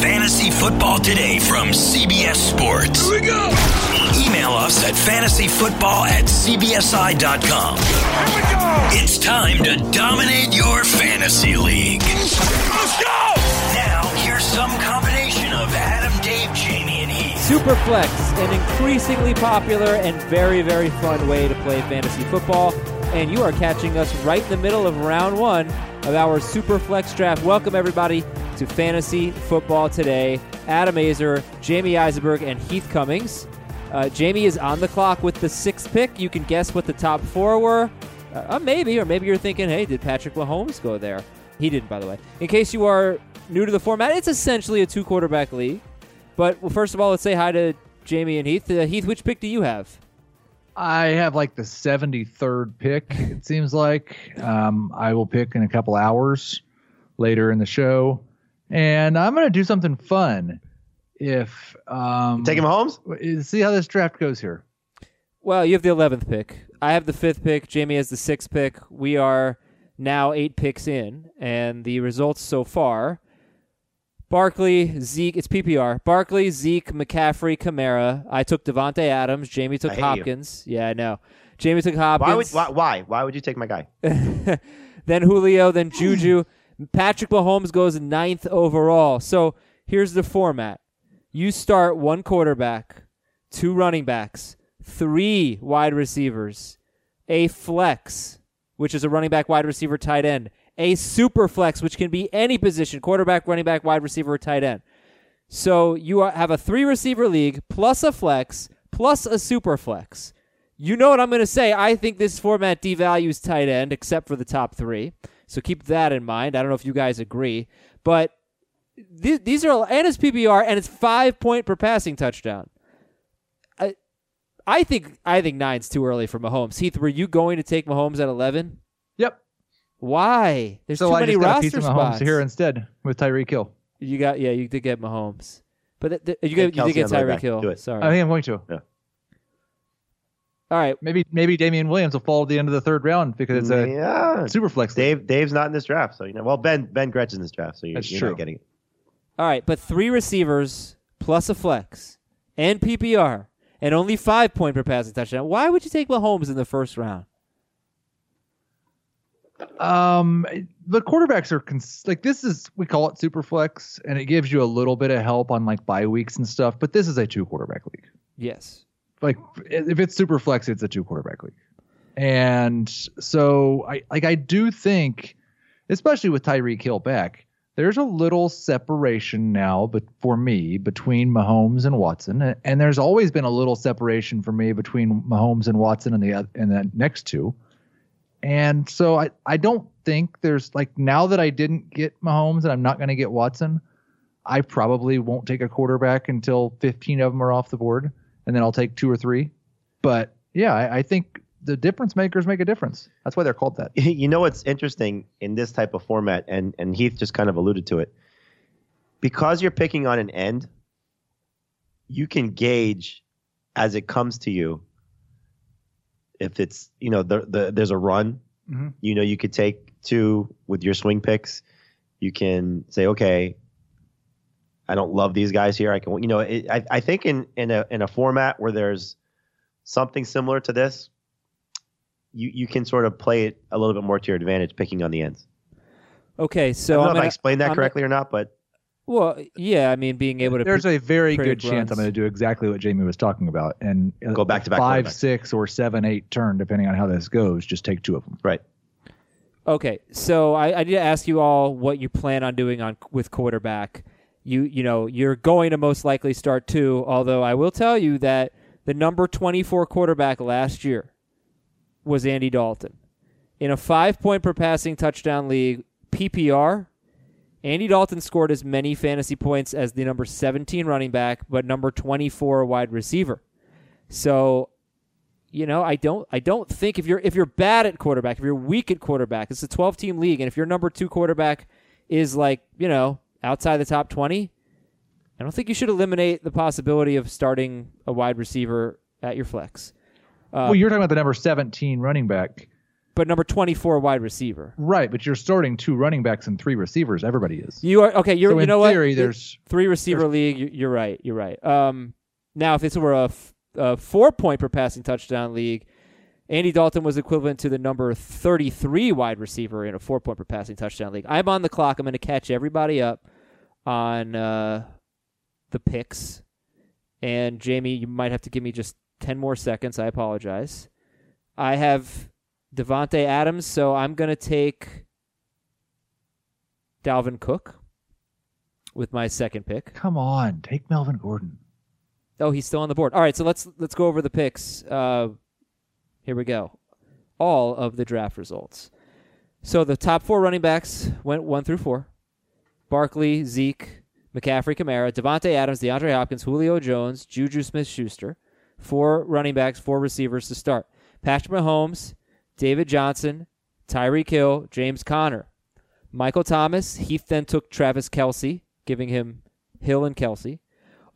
Fantasy Football Today from CBS Sports. Here we go. Email us at fantasyfootball at cbsi.com. Here we go. It's time to dominate your fantasy league. Let's go. Now, here's some combination of Adam, Dave, Jamie, and Heath. Superflex, an increasingly popular and very, very fun way to play fantasy football. And you are catching us right in the middle of round one of our Superflex draft. Welcome, everybody, to Fantasy Football Today. Adam Aizer, Jamie Eisenberg, and Heath Cummings. Uh, Jamie is on the clock with the sixth pick. You can guess what the top four were. Uh, uh, maybe, or maybe you're thinking, hey, did Patrick Mahomes go there? He didn't, by the way. In case you are new to the format, it's essentially a two quarterback league. But well, first of all, let's say hi to Jamie and Heath. Uh, Heath, which pick do you have? I have like the 73rd pick, it seems like. Um, I will pick in a couple hours later in the show. And I'm going to do something fun. If um, Take him Mahomes? see how this draft goes here. Well, you have the 11th pick. I have the fifth pick. Jamie has the sixth pick. We are now eight picks in, and the results so far Barkley, Zeke, it's PPR. Barkley, Zeke, McCaffrey, Kamara. I took Davante Adams. Jamie took I hate you. Hopkins. Yeah, I know. Jamie took Hopkins. Why would why, why why would you take my guy? then Julio, then Juju. Patrick Mahomes goes ninth overall. So here's the format you start one quarterback, two running backs, three wide receivers, a flex, which is a running back, wide receiver, tight end, a super flex, which can be any position quarterback, running back, wide receiver, or tight end. So you have a three receiver league plus a flex plus a super flex. You know what I'm going to say. I think this format devalues tight end except for the top three. So keep that in mind. I don't know if you guys agree, but th- these are and it's PPR and it's five point per passing touchdown. I, I think I think nine's too early for Mahomes. Heath, were you going to take Mahomes at eleven? Yep. Why? There's so too I many just got a roster piece of Mahomes spots. here instead with Tyreek Hill. You got yeah, you did get Mahomes, but th- th- you, Take get, you did get on the way Tyreek. Hill. Sorry. I think I'm going to. All right. Maybe maybe Damien Williams will fall at the end of the third round because it's a yeah. super flex. Dave Dave's not in this draft, so you know. Well, Ben Ben Gretchen's in this draft, so you're, That's you're true. not getting it. All right, but three receivers plus a flex and PPR and only five point per passing touchdown. Why would you take Mahomes in the first round? Um, the quarterbacks are cons- like this is we call it super flex, and it gives you a little bit of help on like bye weeks and stuff. But this is a two quarterback league. Yes. Like if it's super flex, it's a two quarterback league. And so I like I do think, especially with Tyreek Hill back, there's a little separation now, but for me between Mahomes and Watson, and- there's always been a little separation for me between Mahomes and Watson and the and the next two. And so I, I don't think there's like now that I didn't get Mahomes and I'm not going to get Watson, I probably won't take a quarterback until 15 of them are off the board, and then I'll take two or three. But yeah, I, I think the difference makers make a difference. That's why they're called that. You know what's interesting in this type of format, and and Heath just kind of alluded to it. Because you're picking on an end, you can gauge as it comes to you. If it's you know the, the there's a run, Mhm. you know you could take two with your swing picks. You can say, okay, I don't love these guys here. I can you know it, I I think in in a in a format where there's something similar to this, you you can sort of play it a little bit more to your advantage, picking on the ends. Okay, so I don't know I'm if gonna, I explained that I'm correctly or not, but Well, yeah, I mean, being able to. There's pre- a very predict good chance I'm going to do exactly what Jamie was talking about, and Go back-to-back five, quarterbacks. six, or seven, eight turn, depending on how this goes. Just take two of them. right. Okay, so I, I need to ask you all what you plan on doing on with quarterback. You you know you're going to most likely start two. Although I will tell you that the number 24 quarterback last year was Andy Dalton in a five point per passing touchdown league PPR. Andy Dalton scored as many fantasy points as the number 17 running back, but number 24 wide receiver. So you know, I don't I don't think if you're if you're bad at quarterback, if you're weak at quarterback, it's a 12 team league and if your number 2 quarterback is like, you know, outside the top 20, I don't think you should eliminate the possibility of starting a wide receiver at your flex. Uh, well, you're talking about the number 17 running back. but number 24 wide receiver. Right, but you're starting two running backs and three receivers. Everybody is. You are okay. You're so you know theory, what? there's three receiver league. you- You're right. You're right. Um, now if this were a, f- a four point per passing touchdown league, Andy Dalton was equivalent to the number 33 wide receiver in a four point per passing touchdown league. I'm on the clock. I'm going to catch everybody up on uh, the picks. And Jamie, you might have to give me just 10 more seconds. I apologize. I have Davante Adams, so I'm going to take Dalvin Cook with my second pick. come on, take Melvin Gordon. Oh, he's still on the board. All right, so let's let's go over the picks. Uh, here we go. All of the draft results. So the top four running backs went one through four: Barkley, Zeke, McCaffrey, Kamara, Davante Adams, DeAndre Hopkins, Julio Jones, Juju Smith-Schuster. Four running backs, four receivers to start: Patrick Mahomes, David Johnson, Tyreek Hill, James Conner, Michael Thomas. Heath then took Travis Kelce, giving him Hill and Kelce.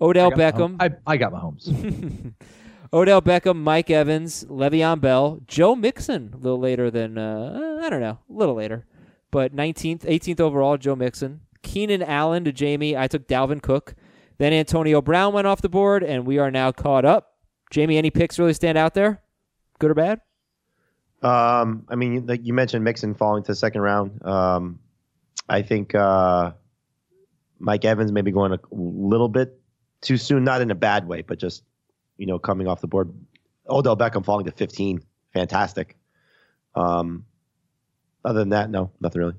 Odell I Beckham. I, I got Mahomes. Odell Beckham, Mike Evans, Le'Veon Bell, Joe Mixon, a little later than uh, I don't know, a little later, but 19th, 18th overall, Joe Mixon, Keenan Allen to Jamie. I took Dalvin Cook, then Antonio Brown went off the board, and we are now caught up. Jamie, any picks really stand out there, good or bad? Um, I mean, like you mentioned, Mixon falling to the second round. Um, I think uh, Mike Evans maybe going a little bit too soon, not in a bad way, but just you know coming off the board. Odell Beckham falling to 15, fantastic. Um, other than that, no, nothing really.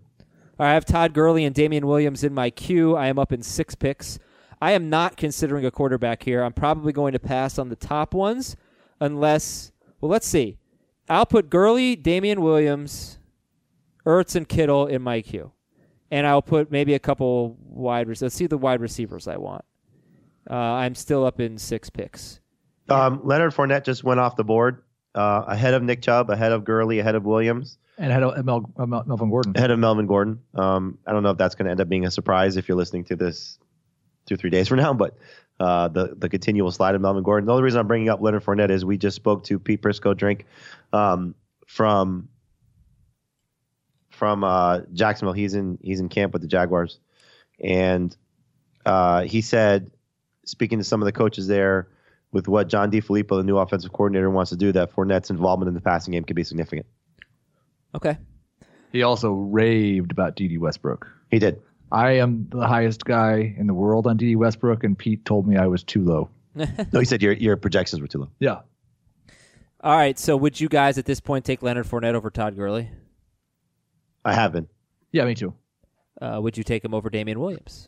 I have Todd Gurley and Damien Williams in my queue. I am up in six picks. I am not considering a quarterback here. I'm probably going to pass on the top ones unless, well, let's see. I'll put Gurley, Damien Williams, Ertz, and Kittle in my queue. And I'll put maybe a couple wide receivers. Let's see the wide receivers I want. Uh, I'm still up in six picks. Um, Leonard Fournette just went off the board uh, ahead of Nick Chubb, ahead of Gurley, ahead of Williams, and had of Mel, uh, Mel- Melvin Gordon. ahead of Melvin Gordon. Um, I don't know if that's going to end up being a surprise if you're listening to this two three days from now, but uh, the the continual slide of Melvin Gordon. The only reason I'm bringing up Leonard Fournette is we just spoke to Pete Prisco Drink um, from from uh, Jacksonville. He's in he's in camp with the Jaguars, and uh, he said, speaking to some of the coaches there, with what John DeFilippo, the new offensive coordinator, wants to do, that Fournette's involvement in the passing game could be significant. Okay. He also raved about Dede Westbrook. He did. I am the highest guy in the world on Dede Westbrook, and Pete told me I was too low. No, he said your your projections were too low. Yeah. All right. So would you guys at this point take Leonard Fournette over Todd Gurley? I have been. Yeah, me too. Uh, would you take him over Damien Williams?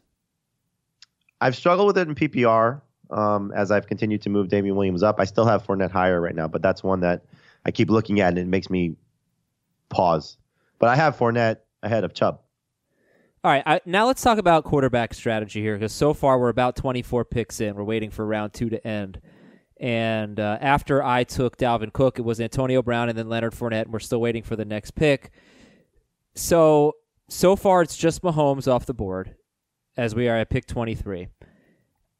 I've struggled with it in PPR um, as I've continued to move Damien Williams up. I still have Fournette higher right now, but that's one that I keep looking at and it makes me pause. But I have Fournette ahead of Chubb. All right, I, now let's talk about quarterback strategy here because so far we're about 24 picks in. We're waiting for round two to end. And uh, after I took Dalvin Cook, it was Antonio Brown and then Leonard Fournette, and we're still waiting for the next pick. So, so far it's just Mahomes off the board as we are at pick 23.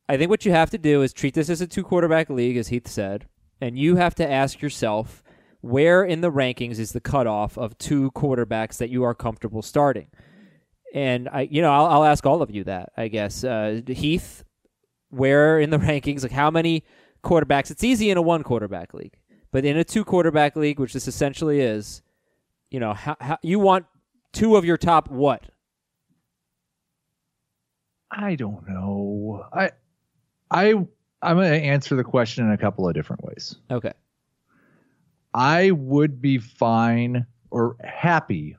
I think what you have to do is treat this as a two quarterback league, as Heath said, and you have to ask yourself where in the rankings is the cutoff of two quarterbacks that you are comfortable starting and I, you know, I'll, I'll ask all of you that. I guess uh, Heath, where in the rankings, like how many quarterbacks? It's easy in a one quarterback league, but in a two quarterback league, which this essentially is, you know, how, how you want two of your top what? I don't know. I, I, I'm going to answer the question in a couple of different ways. Okay, I would be fine or happy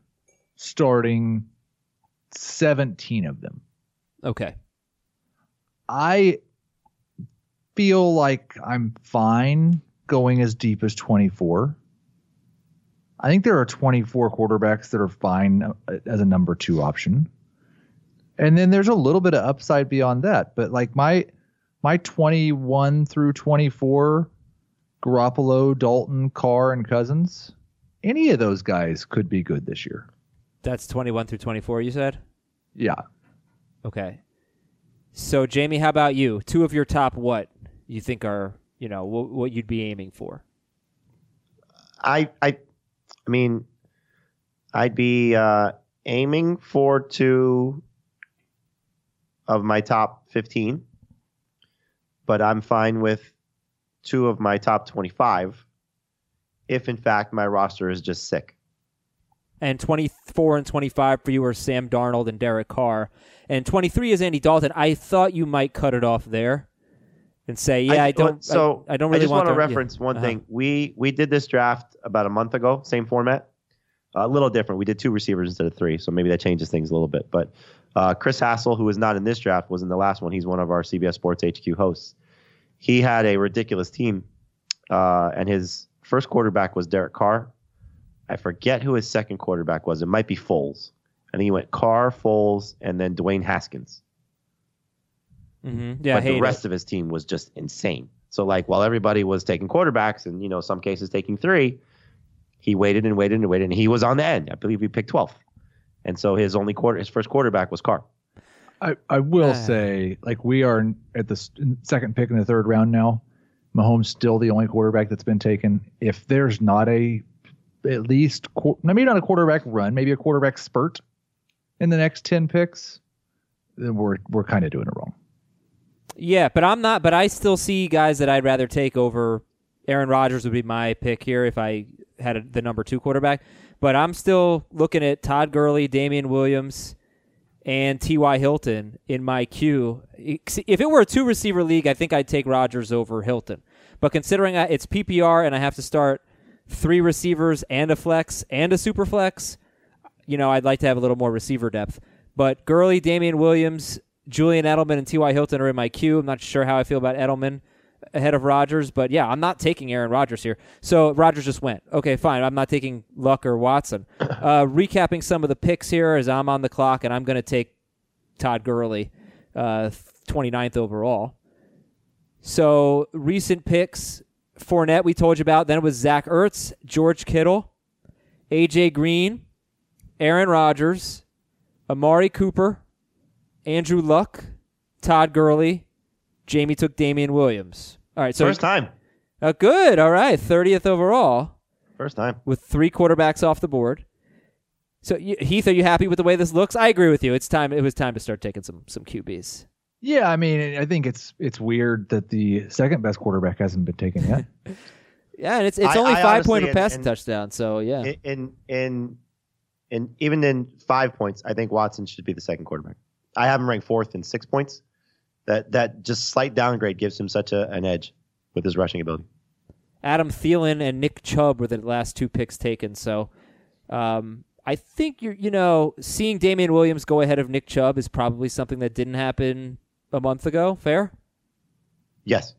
starting 17 of them. okay, I feel like I'm fine going as deep as 24. I think there are 24 quarterbacks that are fine uh, as a number two option. And then there's a little bit of upside beyond that. But like my my 21 through 24, Garoppolo, Dalton, Carr, and Cousins, any of those guys could be good this year. that's twenty-one through twenty-four. You said Yeah. okay. So Jamie, how about you? Two of your top what you think are you know what, what you'd be aiming for? I, I, I mean, I'd be uh, aiming for two of my top 15, but I'm fine with two of my top 25 if, in fact, my roster is just sick. And 24 and 25 for you are Sam Darnold and Derek Carr. And 23 is Andy Dalton. I thought you might cut it off there and say, yeah, I, don't. So I, I don't really just want want to reference one Uh-huh. thing. We we did this draft about a month ago, same format, a little different. We did two receivers instead of three, so maybe that changes things a little bit. But uh, Chris Hassel, who was not in this draft, was in the last one. He's one of our CBS Sports HQ hosts. He had a ridiculous team, uh, and his first quarterback was Derek Carr. I forget who his second quarterback was. It might be Foles. Think he went Carr, Foles, and then Dwayne Haskins Mhm. Yeah, but the it. rest of his team was just insane. So like while everybody was taking quarterbacks and you know some cases taking three, he waited and waited and waited and he was on the end. I believe he picked 12th. And so his only quarter his first quarterback was Carr. I, I will Ah. say, like we are at the second pick in the third round now. Mahomes still the only quarterback that's been taken. If there's not a at least maybe not a quarterback run, maybe a quarterback spurt in the next ten picks, then we're we're kind of doing it wrong. Yeah, but I'm not. But I still see guys that I'd rather take over. Aaron Rodgers would be my pick here if I had a, the number two quarterback. But I'm still looking at Todd Gurley, Damien Williams, and T.Y. Hilton in my queue. If it were a two receiver league, I think I'd take Rodgers over Hilton. But considering it's PPR and I have to start three receivers and a flex and a super flex, you know, I'd like to have a little more receiver depth. But Gurley, Damien Williams, Julian Edelman, and T.Y. Hilton are in my queue. I'm not sure how I feel about Edelman ahead of Rodgers, but yeah, I'm not taking Aaron Rodgers here. So Rodgers just went. Okay, fine. I'm not taking Luck or Watson. Uh, recapping some of the picks here as I'm on the clock, and I'm going to take Todd Gurley, uh, 29th overall. So recent picks, Fournette, we told you about. Then it was Zach Ertz, George Kittle, AJ Green, Aaron Rodgers, Amari Cooper, Andrew Luck, Todd Gurley. Jamie took Damien Williams. All right, so First time. uh, good. All right, 30th overall First time. with three quarterbacks off the board. So you, Heath, are you happy with the way this looks? I agree with you. It's time. It was time to start taking some some QBs. Yeah, I mean, I think it's it's weird that the second best quarterback hasn't been taken yet. Yeah, and it's it's I- only I five honestly- point and- passing touchdown. So yeah, In in in in even in five points, I think Watson should be the second quarterback. I have him ranked fourth in six points. That that just slight downgrade gives him such a, an edge with his rushing ability. Adam Thielen and Nick Chubb were the last two picks taken. So um, I think you're you know seeing Damien Williams go ahead of Nick Chubb is probably something that didn't happen a month ago. Fair. Yes.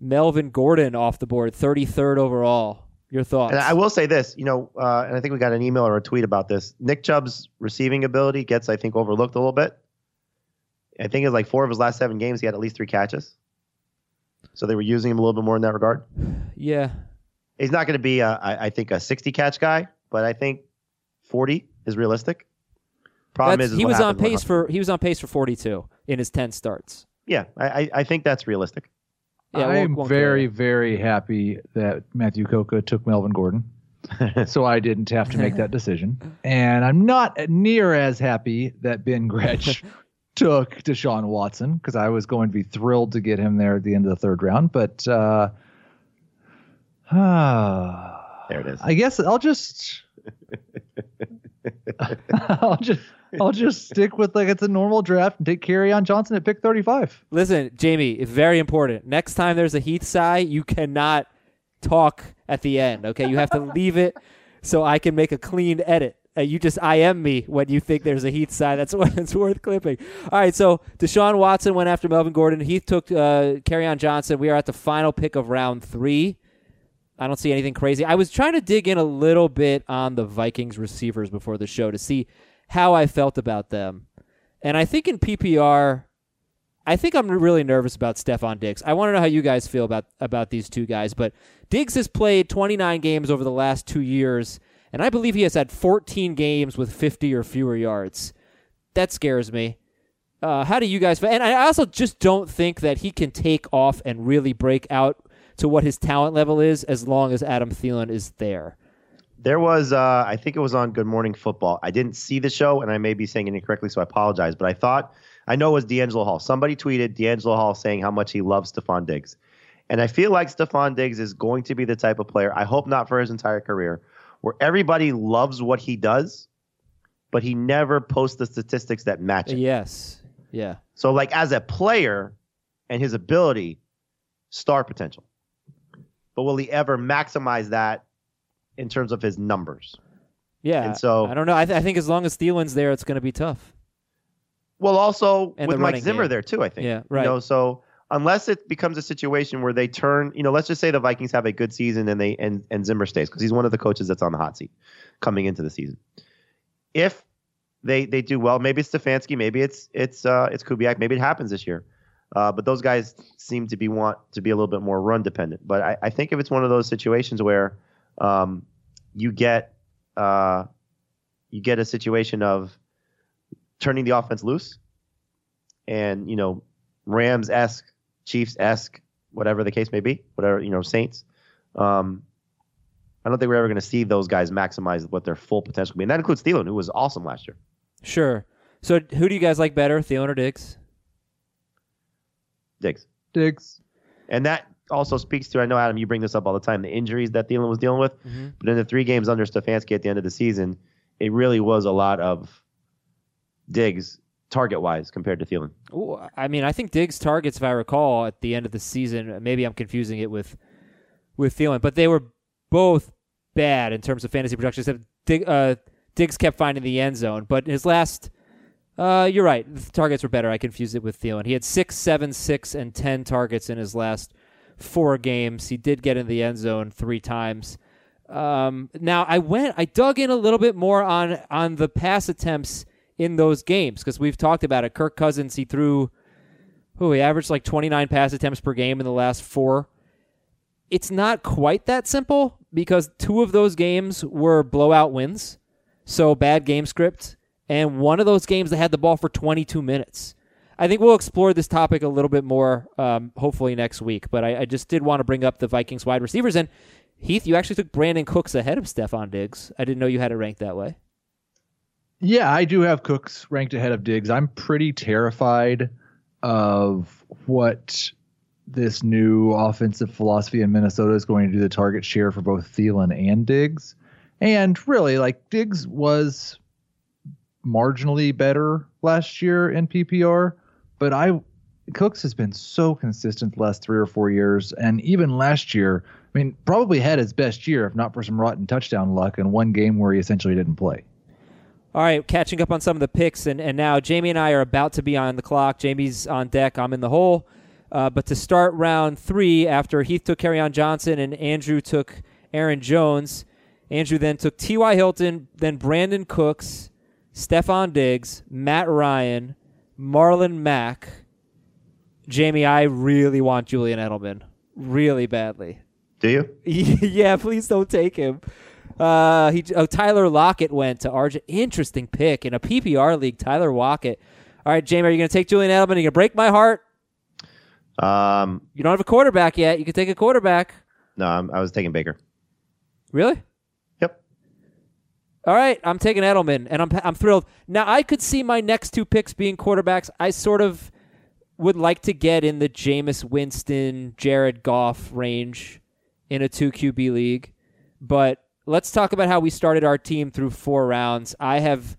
Melvin Gordon off the board, 33rd overall. Your thoughts? And I will say this, you know, uh, and I think we got an email or a tweet about this. Nick Chubb's receiving ability gets, I think, overlooked a little bit. I think it's like four of his last seven games, he had at least three catches. So they were using him a little bit more in that regard. yeah. He's not going to be, a, I, I think, a 60 catch guy, but I think 40 is realistic. Problem That's- is, is he was on pace for he was on pace for 42 in his 10 starts. Yeah, I, I, I think that's realistic. Yeah, I am very, care. very happy that Matthew Coca took Melvin Gordon, so I didn't have to make that decision. And I'm not near as happy that Ben Gretch took Deshaun Watson because I was going to be thrilled to get him there at the end of the third round. But uh, There it is. I guess I'll just I'll just I'll just stick with like it's a normal draft and take Kerryon Johnson at pick 35. Listen, Jamie, it's very important. Next time there's a Heath sigh, you cannot talk at the end. Okay, you have to leave it so I can make a clean edit. Uh, you just IM me when you think there's a Heath sigh. That's what it's worth clipping. All right, so Deshaun Watson went after Melvin Gordon. Heath took uh, on Johnson. We are at the final pick of round three. I don't see anything crazy. I was trying to dig in a little bit on the Vikings receivers before the show to see how I felt about them. And I think in PPR, I think I'm really nervous about Stefon Diggs. I want to know how you guys feel about about these two guys. But Diggs has played 29 games over the last two years, and I believe he has had 14 games with 50 or fewer yards. That scares me. Uh, how do you guys? And I also just don't think that he can take off and really break out to what his talent level is as long as Adam Thielen is there. There was, uh, I think it was on Good Morning Football. I didn't see the show, and I may be saying it incorrectly, so I apologize. But I thought, I know it was DeAngelo Hall. Somebody tweeted DeAngelo Hall saying how much he loves Stefon Diggs. And I feel like Stefon Diggs is going to be the type of player, I hope not for his entire career, where everybody loves what he does, but he never posts the statistics that match it. Yes. Yeah. So, like, as a player and his ability, star potential. But will he ever maximize that in terms of his numbers? Yeah. And so- I don't know. I, th- I think as long as Thielen's there, it's going to be tough. Well, also And with Mike Zimmer game. there too, I think. Yeah, right. You know, so unless it becomes a situation where they turn, you know, let's just say the Vikings have a good season and they and, and Zimmer stays because he's one of the coaches that's on the hot seat coming into the season. If they they do well, maybe it's Stefanski, maybe it's it's uh it's Kubiak, maybe it happens this year. Uh, but those guys seem to be want to be a little bit more run dependent. But I, I think if it's one of those situations where um, you get uh, you get a situation of turning the offense loose and you know Rams esque, Chiefs esque, whatever the case may be, whatever you know Saints. Um, I don't think we're ever going to see those guys maximize what their full potential can be, and that includes Thielen, who was awesome last year. Sure. So who do you guys like better, Thielen or Diggs? Diggs, Diggs. and that also speaks to I know Adam, you bring this up all the time, the injuries that Thielen was dealing with, but in the three games under Stefanski at the end of the season, it really was a lot of Diggs target wise compared to Thielen. Ooh, I mean, I think Diggs targets, if I recall, at the end of the season. Maybe I'm confusing it with with Thielen, but they were both bad in terms of fantasy production. Except Dig, uh, Diggs kept finding the end zone, but his last, uh, you're right, the targets were better. I confused it with Thielen. He had six, seven, six, and ten targets in his last four games. He did get in the end zone three times. Um, now I went, I dug in a little bit more on on the pass attempts in those games because we've talked about it. Kirk Cousins, he threw, who he averaged like 29 pass attempts per game in the last four. It's not quite that simple because two of those games were blowout wins, so bad game script, and one of those games they had the ball for 22 minutes. I think we'll explore this topic a little bit more, um, hopefully next week. But I, I just did want to bring up the Vikings wide receivers. And Heath, you actually took Brandin Cooks ahead of Stefon Diggs. I didn't know you had it ranked that way. Yeah, I do have Cooks ranked ahead of Diggs. I'm pretty terrified of what this new offensive philosophy in Minnesota is going to do the target share for both Thielen and Diggs. And really, like Diggs was marginally better last year in PPR, but I Cooks has been so consistent the last three or four years, and even last year, I mean, probably had his best year if not for some rotten touchdown luck in one game where he essentially didn't play. All right, catching up on some of the picks, and, and now Jamie and I are about to be on the clock. Jamie's on deck. I'm in the hole. Uh, but to start round three, after Heath took on Johnson and Andrew took Aaron Jones, Andrew then took T.Y. Hilton, then Brandin Cooks, Stefon Diggs, Matt Ryan, Marlon Mack. Jamie, I really want Julian Edelman, really badly. Do you? yeah, please don't take him. Uh, he oh, Tyler Lockett went to RJ. Interesting pick in a PPR league. Tyler Lockett. All right, Jamie, are you going to take Julian Edelman? Are you going to break my heart? Um, You don't have a quarterback yet. You can take a quarterback. no, I'm, I was taking Baker. Really? Yep. All right, I'm taking Edelman, and I'm I'm thrilled. Now I could see my next two picks being quarterbacks. I sort of would like to get in the Jameis Winston, Jared Goff range in a two QB league, but let's talk about how we started our team through four rounds. I have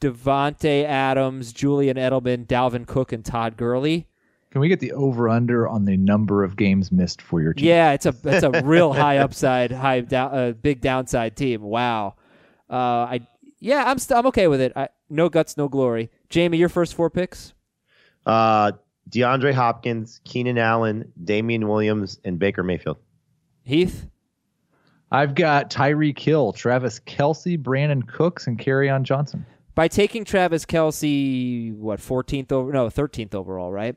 Davante Adams, Julian Edelman, Dalvin Cook, and Todd Gurley. Can we get the over under on the number of games missed for your team? Yeah, it's a it's a real high upside, high down, uh, big downside team. Wow. Uh, I yeah, I'm st- I'm okay with it. I, no guts, no glory. Jamie, your first four picks. Uh, DeAndre Hopkins, Keenan Allen, Damien Williams, and Baker Mayfield. Heath. I've got Tyreek Hill, Travis Kelce, Brandin Cooks, and on Johnson. By taking Travis Kelce, what 14th over? No, 13th overall, right?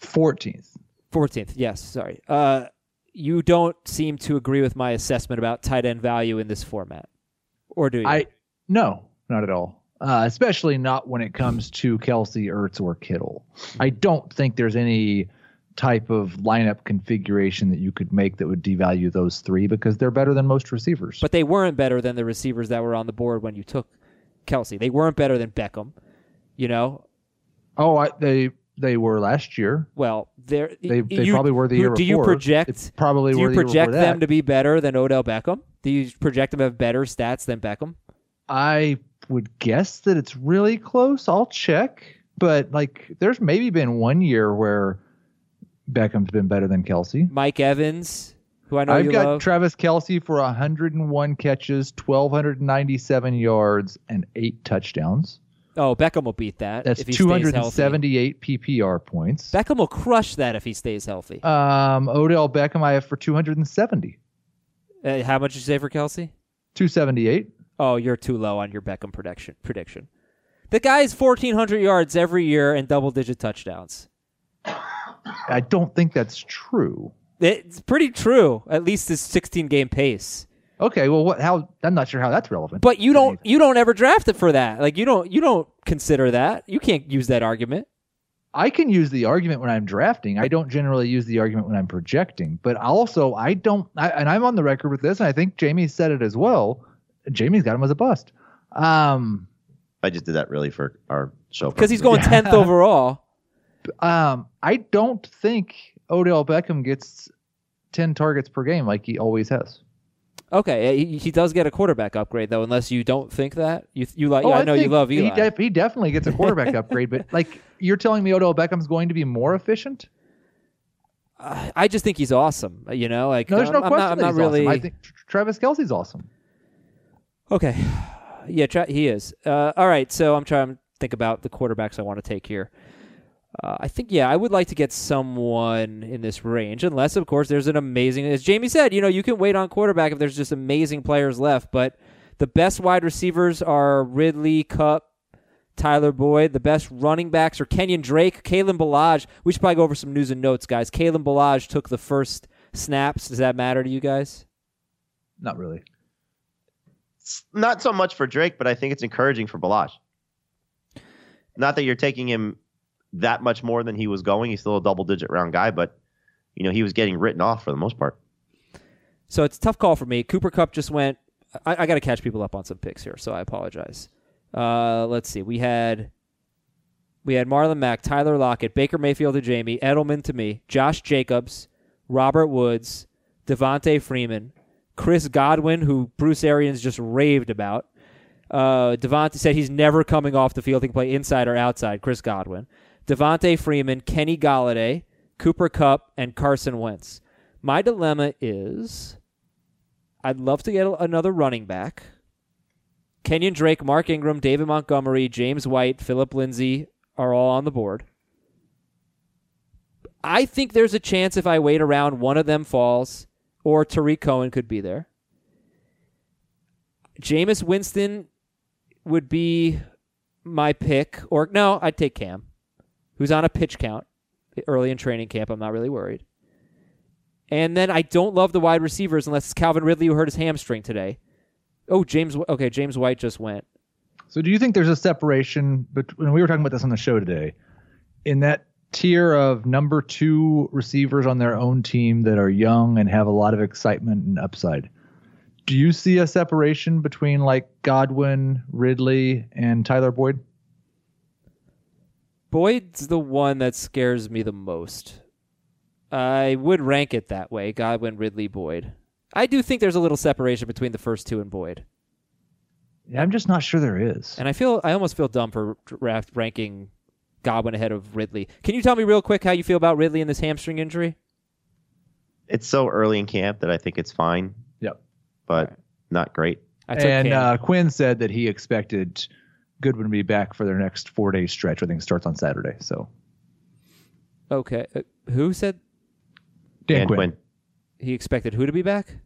14th. 14th. Yes, sorry. Uh, you don't seem to agree with my assessment about tight end value in this format, or do you? I no, not at all. Uh, especially not when it comes to Kelce, Ertz, or Kittle. I don't think there's any type of lineup configuration that you could make that would devalue those three because they're better than most receivers. But they weren't better than the receivers that were on the board when you took Kelce. They weren't better than Beckham. You know, oh, I, they they were last year. well, they're They they you- probably were the year Do you project? Probably do you project before them to be better than Odell Beckham? Do you project them to have better stats than Beckham? I would guess that it's really close. I'll check, but like, there's maybe been one year where Beckham's been better than Kelce. Mike Evans, who I know I've got love. Travis Kelce for 101 catches, 1,297 yards, and eight touchdowns. oh, Beckham will beat that. That's if he stays 278 PPR points. Beckham will crush that if he stays healthy. Um, Odell Beckham, I have for 270. Uh, how much did you say for Kelce? 278. Oh, you're too low on your Beckham prediction. Prediction. The guy's 1,400 yards every year and double-digit touchdowns. I don't think that's true. It's pretty true. At least his 16-game pace. Okay, well, what? How? I'm not sure how that's relevant. But you don't you don't ever draft it for that. Like you don't you don't consider that. You can't use that argument. I can use the argument when I'm drafting. I don't generally use the argument when I'm projecting. But also, I don't. I, and I'm on the record with this, and I think Jamie said it as well. Jamie's got him as a bust. Um, I just did that really for our show. Because he's going 10th overall. Um, I don't think Odell Beckham gets 10 targets per game like he always has. Okay, he, he does get a quarterback upgrade though, unless you don't think that. You you like Oh, I know you love He, Eli. def- he definitely gets a quarterback upgrade, but like you're telling me Odell Beckham's going to be more efficient? I I just think he's awesome. You know, like No, there's no I'm, question. not, I'm not really. Awesome. I think Travis Kelce's awesome. Okay. Yeah, tra- he is. Uh, all right, so I'm trying to think about the quarterbacks I want to take here. Uh, I think, yeah, I would like to get someone in this range, unless, of course, there's an amazing. As Jamie said, you know, you can wait on quarterback if there's just amazing players left, but the best wide receivers are Ridley, Kupp, Tyler Boyd. The best running backs are Kenyon Drake, Kalen Ballage. We should probably go over some news and notes, guys. Kalen Ballage took the first snaps. Does that matter to you guys? Not really. Not so much for Drake, but I think it's encouraging for Ballage. Not that you're taking him that much more than he was going. He's still a double digit round guy, but you know he was getting written off for the most part. So it's a tough call for me. Cooper Kupp just went. I, I got to catch people up on some picks here, so I apologize. Uh, let's see. We had we had Marlon Mack, Tyler Lockett, Baker Mayfield to Jamie, Edelman to me, Josh Jacobs, Robert Woods, Devonta Freeman, Chris Godwin, who Bruce Arians just raved about. Uh, Devontae said he's never coming off the field. He can play inside or outside. Chris Godwin, Devonta Freeman, Kenny Golladay, Cooper Kupp, and Carson Wentz. My dilemma is I'd love to get another running back. Kenyon Drake, Mark Ingram, David Montgomery, James White, Phillip Lindsay are all on the board. I think there's a chance if I wait around, one of them falls, or Tarik Cohen could be there. Jameis Winston would be my pick, or no, I'd take Cam, who's on a pitch count early in training camp. I'm not really worried. And then I don't love the wide receivers unless it's Calvin Ridley who hurt his hamstring today. Oh, James. Okay, James White just went. So do you think there's a separation between we were talking about this on the show today in that tier of number 2 receivers on their own team that are young and have a lot of excitement and upside? Do you see a separation between like Godwin, Ridley and Tyler Boyd? Boyd's the one that scares me the most. I would rank it that way: Godwin, Ridley, Boyd. I do think there's a little separation between the first two and Boyd, Yeah, I'm just not sure there is. and I feel I almost feel dumb for draft ranking Godwin ahead of Ridley. Can you tell me real quick how you feel about Ridley and this hamstring injury? It's so early in camp that I think it's fine, Yep. but not great. And uh, Quinn said that he expected Goodwin to be back for their next four day stretch. I think it starts on Saturday. So okay, uh, who said Dan and Quinn, Quinn, he expected who to be back?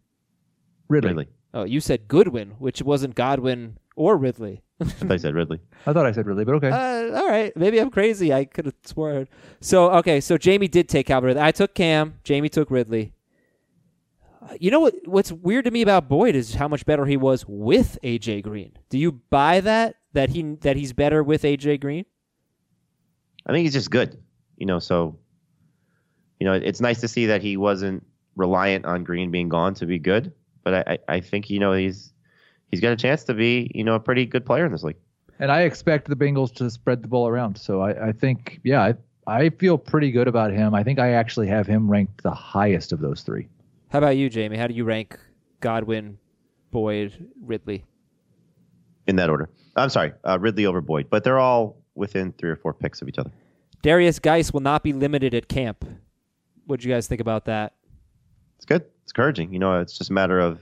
Ridley. Ridley. Oh, you said Goodwin, which wasn't Godwin or Ridley. I thought I said Ridley. I thought I said Ridley, but okay. Uh, all right, maybe I'm crazy. I could have sworn. So okay, so Jamie did take Calvin Ridley. I took Cam. Jamie took Ridley. You know what? What's weird to me about Boyd is how much better he was with AJ Green. Do you buy that? That he that he's better with AJ Green? I think he's just good. You know, so you know, it's nice to see that he wasn't reliant on Green being gone to be good. But I, I, I think you know he's he's got a chance to be you know a pretty good player in this league. And I expect the Bengals to spread the ball around. So I, I think, yeah, I, I feel pretty good about him. I think I actually have him ranked the highest of those three. How about you, Jamie? How do you rank Godwin, Boyd, Ridley? In that order. I'm sorry, uh, Ridley over Boyd, but they're all within three or four picks of each other. Derrius Guice will not be limited at camp. What do you guys think about that? It's good. It's encouraging. You know, it's just a matter of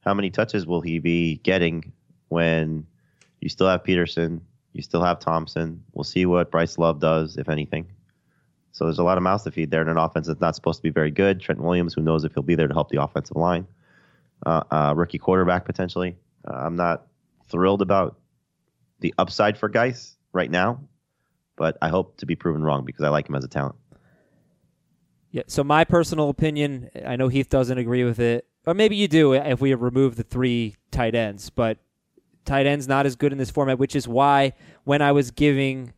how many touches will he be getting when you still have Peterson, you still have Thompson. We'll see what Bryce Love does, if anything. So there's a lot of mouths to feed there in an offense that's not supposed to be very good. Trent Williams, who knows if he'll be there to help the offensive line. Uh, uh, rookie quarterback potentially. Uh, I'm not thrilled about the upside for Guice right now, but I hope to be proven wrong because I like him as a talent. Yeah. So my personal opinion, I know Heath doesn't agree with it, or maybe you do if we remove the three tight ends, but tight ends not as good in this format, which is why when I was giving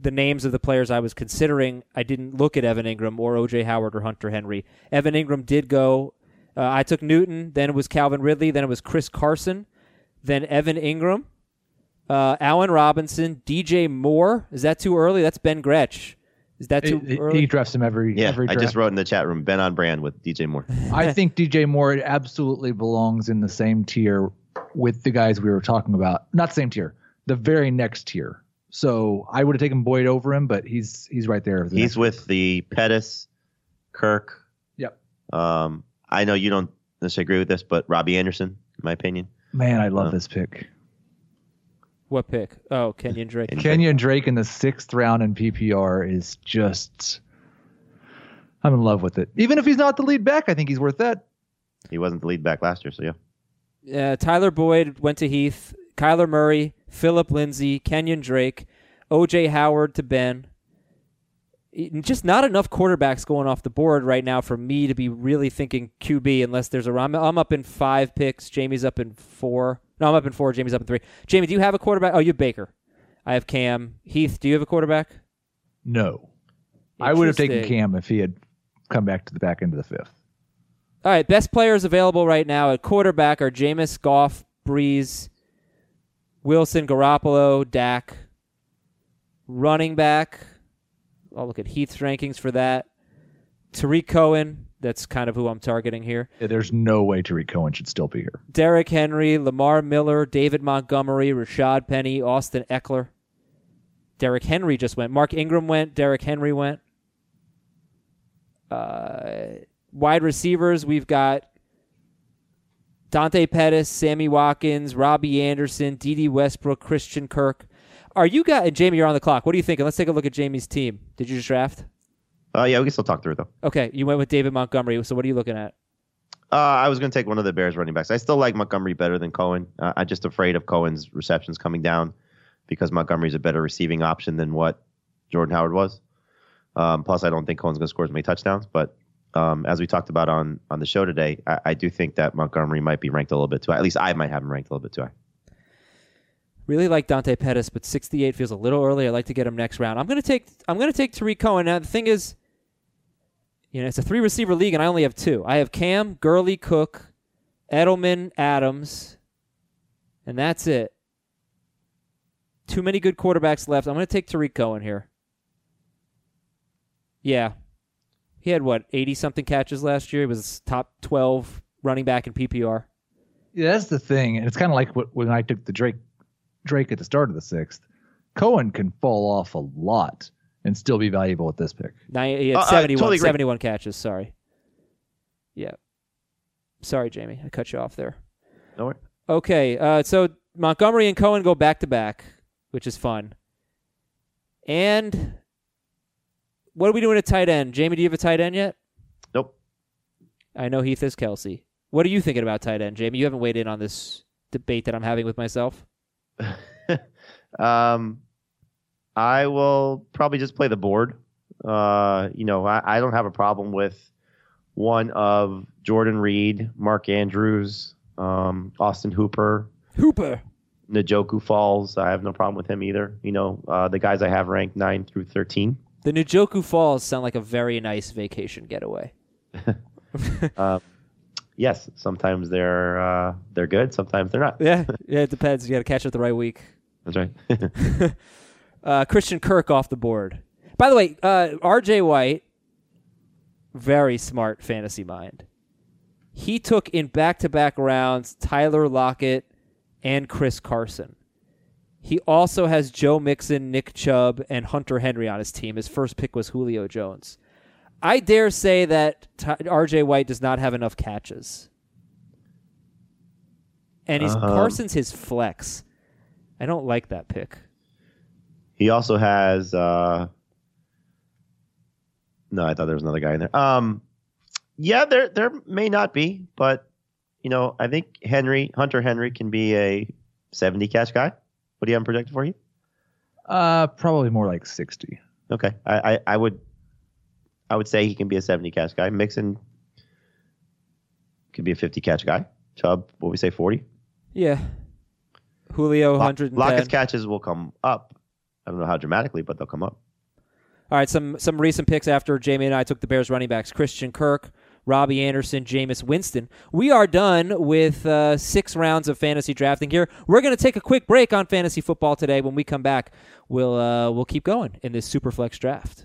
the names of the players I was considering, I didn't look at Evan Engram or OJ Howard or Hunter Henry. Evan Engram did go. Uh, I took Newton, then it was Calvin Ridley, then it was Chris Carson, then Evan Engram, uh, Allen Robinson, DJ Moore. Is that too early? That's Ben Gretch. Is that too It- it- early? he drafts him every Yeah, every I just wrote in the chat room, Ben on brand with DJ Moore. I think DJ Moore absolutely belongs in the same tier with the guys we were talking about. Not same tier, the very next tier. So I would have taken Boyd over him, but he's he's right there. The He's with the Pettis, Kirk. Yep. Um, I know you don't necessarily agree with this, but Robbie Anderson, in my opinion. Man, I love Uh, this pick. what pick? Oh, Kenyon Drake. Kenyon Drake in the sixth round in PPR is just. I'm in love with it. Even if he's not the lead back, I think he's worth that. He wasn't the lead back last year, so yeah. uh, Tyler Boyd went to Heath, Kyler Murray, Phillip Lindsay, Kenyon Drake, OJ Howard to Ben. Just not enough quarterbacks going off the board right now for me to be really thinking QB unless there's a. I'm, I'm up in five picks. Jamie's up in four. No, I'm up in four. Jamie's up in three. Jamie, do you have a quarterback? Oh, you have Baker. I have Cam. Heath, do you have a quarterback? No, I would have taken Cam if he had come back to the back end of the fifth. All right, best players available right now at quarterback are Jameis, Goff, Brees, Wilson, Garoppolo, Dak. Running back, I'll look at Heath's rankings for that. Tarik Cohen, that's kind of who I'm targeting here. Yeah, There's no way Tarik Cohen should still be here. Derrick Henry, Lamar Miller, David Montgomery, Rashaad Penny, Austin Ekeler. Derrick Henry just went. Mark Ingram went. Derrick Henry went. Uh, wide receivers, we've got Dante Pettis, Sammy Watkins, Robbie Anderson, Dede Westbrook, Christian Kirk. Are you guys, and Jamie, you're on the clock. What are you thinking? Let's take a look at Jamie's team. Did you just draft? Uh, yeah, we can still talk through it, though. Okay, you went with David Montgomery. So what are you looking at? Uh, I was going to take one of the Bears running backs. I still like Montgomery better than Cohen. Uh, I'm just afraid of Cohen's receptions coming down because Montgomery's a better receiving option than what Jordan Howard was. Um, plus, I don't think Cohen's going to score as many touchdowns. But um, as we talked about on on the show today, I, I do think that Montgomery might be ranked a little bit too high. At least I might have him ranked a little bit too high. Really like Dante Pettis, but 68 feels a little early. I'd like to get him next round. I'm gonna take I'm gonna take Tarik Cohen. Now the thing is, you know, it's a three receiver league, and I only have two. I have Cam, Gurley, Cook, Edelman, Adams, and that's it. Too many good quarterbacks left. I'm gonna take Tarik Cohen here. Yeah, he had what 80 something catches last year. He was top 12 running back in PPR. Yeah, that's the thing, and it's kind of like what, when I took the Drake Drake at the start of the sixth. Cohen can fall off a lot and still be valuable at this pick. Now he had Uh, 71, totally 71 catches. Sorry. Yeah. Sorry, Jamie. I cut you off there. No worry. Okay. Uh, so Montgomery and Cohen go back to back, which is fun. And what are we doing at tight end? Jamie, do you have a tight end yet? Nope. I know Heath is Kelce. What are you thinking about tight end, Jamie? You haven't weighed in on this debate that I'm having with myself. Um, I will probably just play the board. Uh, you know, I, I don't have a problem with one of Jordan Reed, Mark Andrews, um, Austin Hooper, Hooper. Njoku Falls. I have no problem with him either. You know, uh, the guys I have ranked nine through thirteen. The Njoku Falls sound like a very nice vacation getaway. Yes, sometimes they're uh, they're good, sometimes they're not. Yeah, yeah, it depends. You got to catch it the right week. That's right. Uh, Christian Kirk off the board. By the way, uh, R.J. White, very smart fantasy mind. He took in back-to-back rounds Tyler Lockett and Chris Carson. He also has Joe Mixon, Nick Chubb, and Hunter Henry on his team. His first pick was Julio Jones. I dare say that Ty- R.J. White does not have enough catches, and he's Um, Carson's his flex. I don't like that pick. He also has. Uh, no, I thought there was another guy in there. Um, yeah, there there may not be, but you know, I think Henry Hunter Henry can be a seventy catch guy. What do you have him projected for you? Uh, probably more like 60. Okay, I, I I would I would say he can be a seventy catch guy. Mixon could be a fifty catch guy. Chubb, what we say forty. Yeah. Julio, Lock- 110. Lockett's catches will come up. I don't know how dramatically, but they'll come up. All right, some some recent picks after Jamie and I took the Bears running backs: Christian Kirk, Robbie Anderson, Jameis Winston. We are done with uh, six rounds of fantasy drafting here. We're going to take a quick break on fantasy football today. When we come back, we'll uh, we'll keep going in this super flex draft.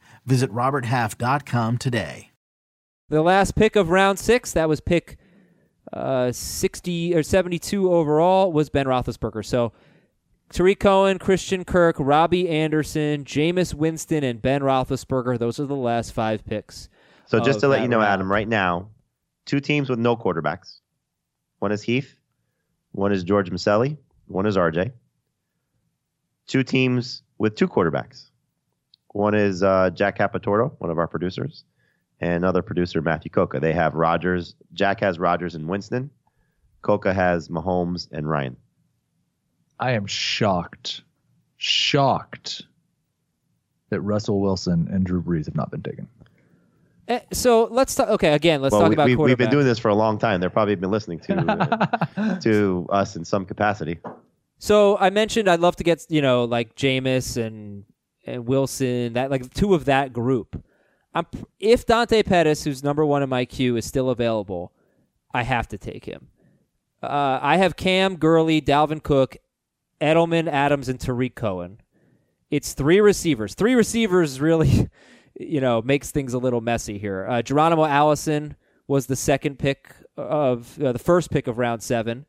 Visit RobertHalf.com today. The last pick of round six, that was pick uh, 60 or 72 overall, was Ben Roethlisberger. So Tarik Cohen, Christian Kirk, Robbie Anderson, Jameis Winston, and Ben Roethlisberger. Those are the last five picks. So just to let you know, round. Adam, right now, two teams with no quarterbacks. One is Heath, one is George Maselli, one is RJ. Two teams with two quarterbacks. One is uh, Jack Capitorto, one of our producers, and another producer, Matthew Coca. They have Rodgers. Jack has Rodgers and Winston. Coca has Mahomes and Ryan. I am shocked, shocked that Russell Wilson and Drew Brees have not been taken. Eh, so let's talk. Okay, again, let's well, talk we, about we, we've been doing this for a long time. They're probably been listening to to us in some capacity. So I mentioned I'd love to get you know like Jameis and and Wilson that like two of that group. I'm if Dante Pettis, who's number one in my queue, is still available, I have to take him. Uh, I have Cam Gurley, Dalvin Cook, Edelman, Adams, and Tarik Cohen. It's three receivers. Three receivers really, you know, makes things a little messy here. Uh, Geronimo Allison was the second pick of uh, the first pick of round seven,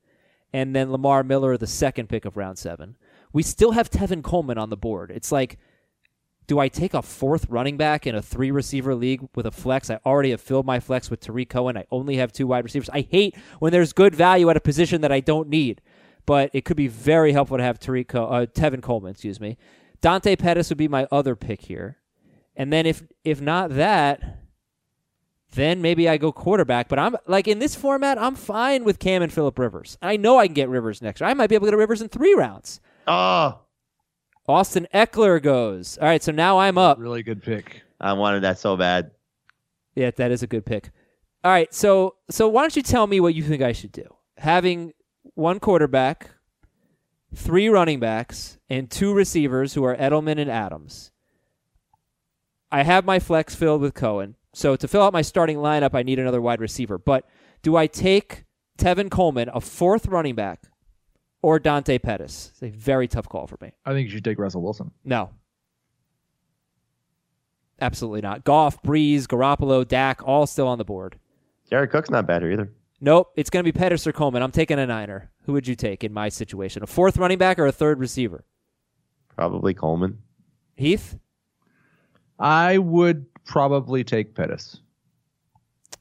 and then Lamar Miller the second pick of round seven. We still have Tevin Coleman on the board. It's like, do I take a fourth running back in a three receiver league with a flex? I already have filled my flex with Tarik Cohen. I only have two wide receivers. I hate when there's good value at a position that I don't need, but it could be very helpful to have Tarik Co- uh, Tevin Coleman. Excuse me. Dante Pettis would be my other pick here, and then if if not that, then maybe I go quarterback. But I'm like in this format, I'm fine with Cam and Philip Rivers. I know I can get Rivers next. year. I might be able to get Rivers in three rounds. Oh, Austin Ekeler goes. All right, so now I'm up. Really good pick. I wanted that so bad. Yeah, that is a good pick. All right, so so why don't you tell me what you think I should do? Having one quarterback, three running backs, and two receivers who are Edelman and Adams. I have my flex filled with Cohen. So to fill out my starting lineup, I need another wide receiver. But do I take Tevin Coleman, a fourth running back, or Dante Pettis? It's a very tough call for me. I think you should take Russell Wilson. No. Absolutely not. Goff, Brees, Garoppolo, Dak, all still on the board. Jared Cook's not bad here either. Nope, it's going to be Pettis or Coleman. I'm taking a Niner. Who would you take in my situation? A fourth running back or a third receiver? Probably Coleman. Heath? I would probably take Pettis.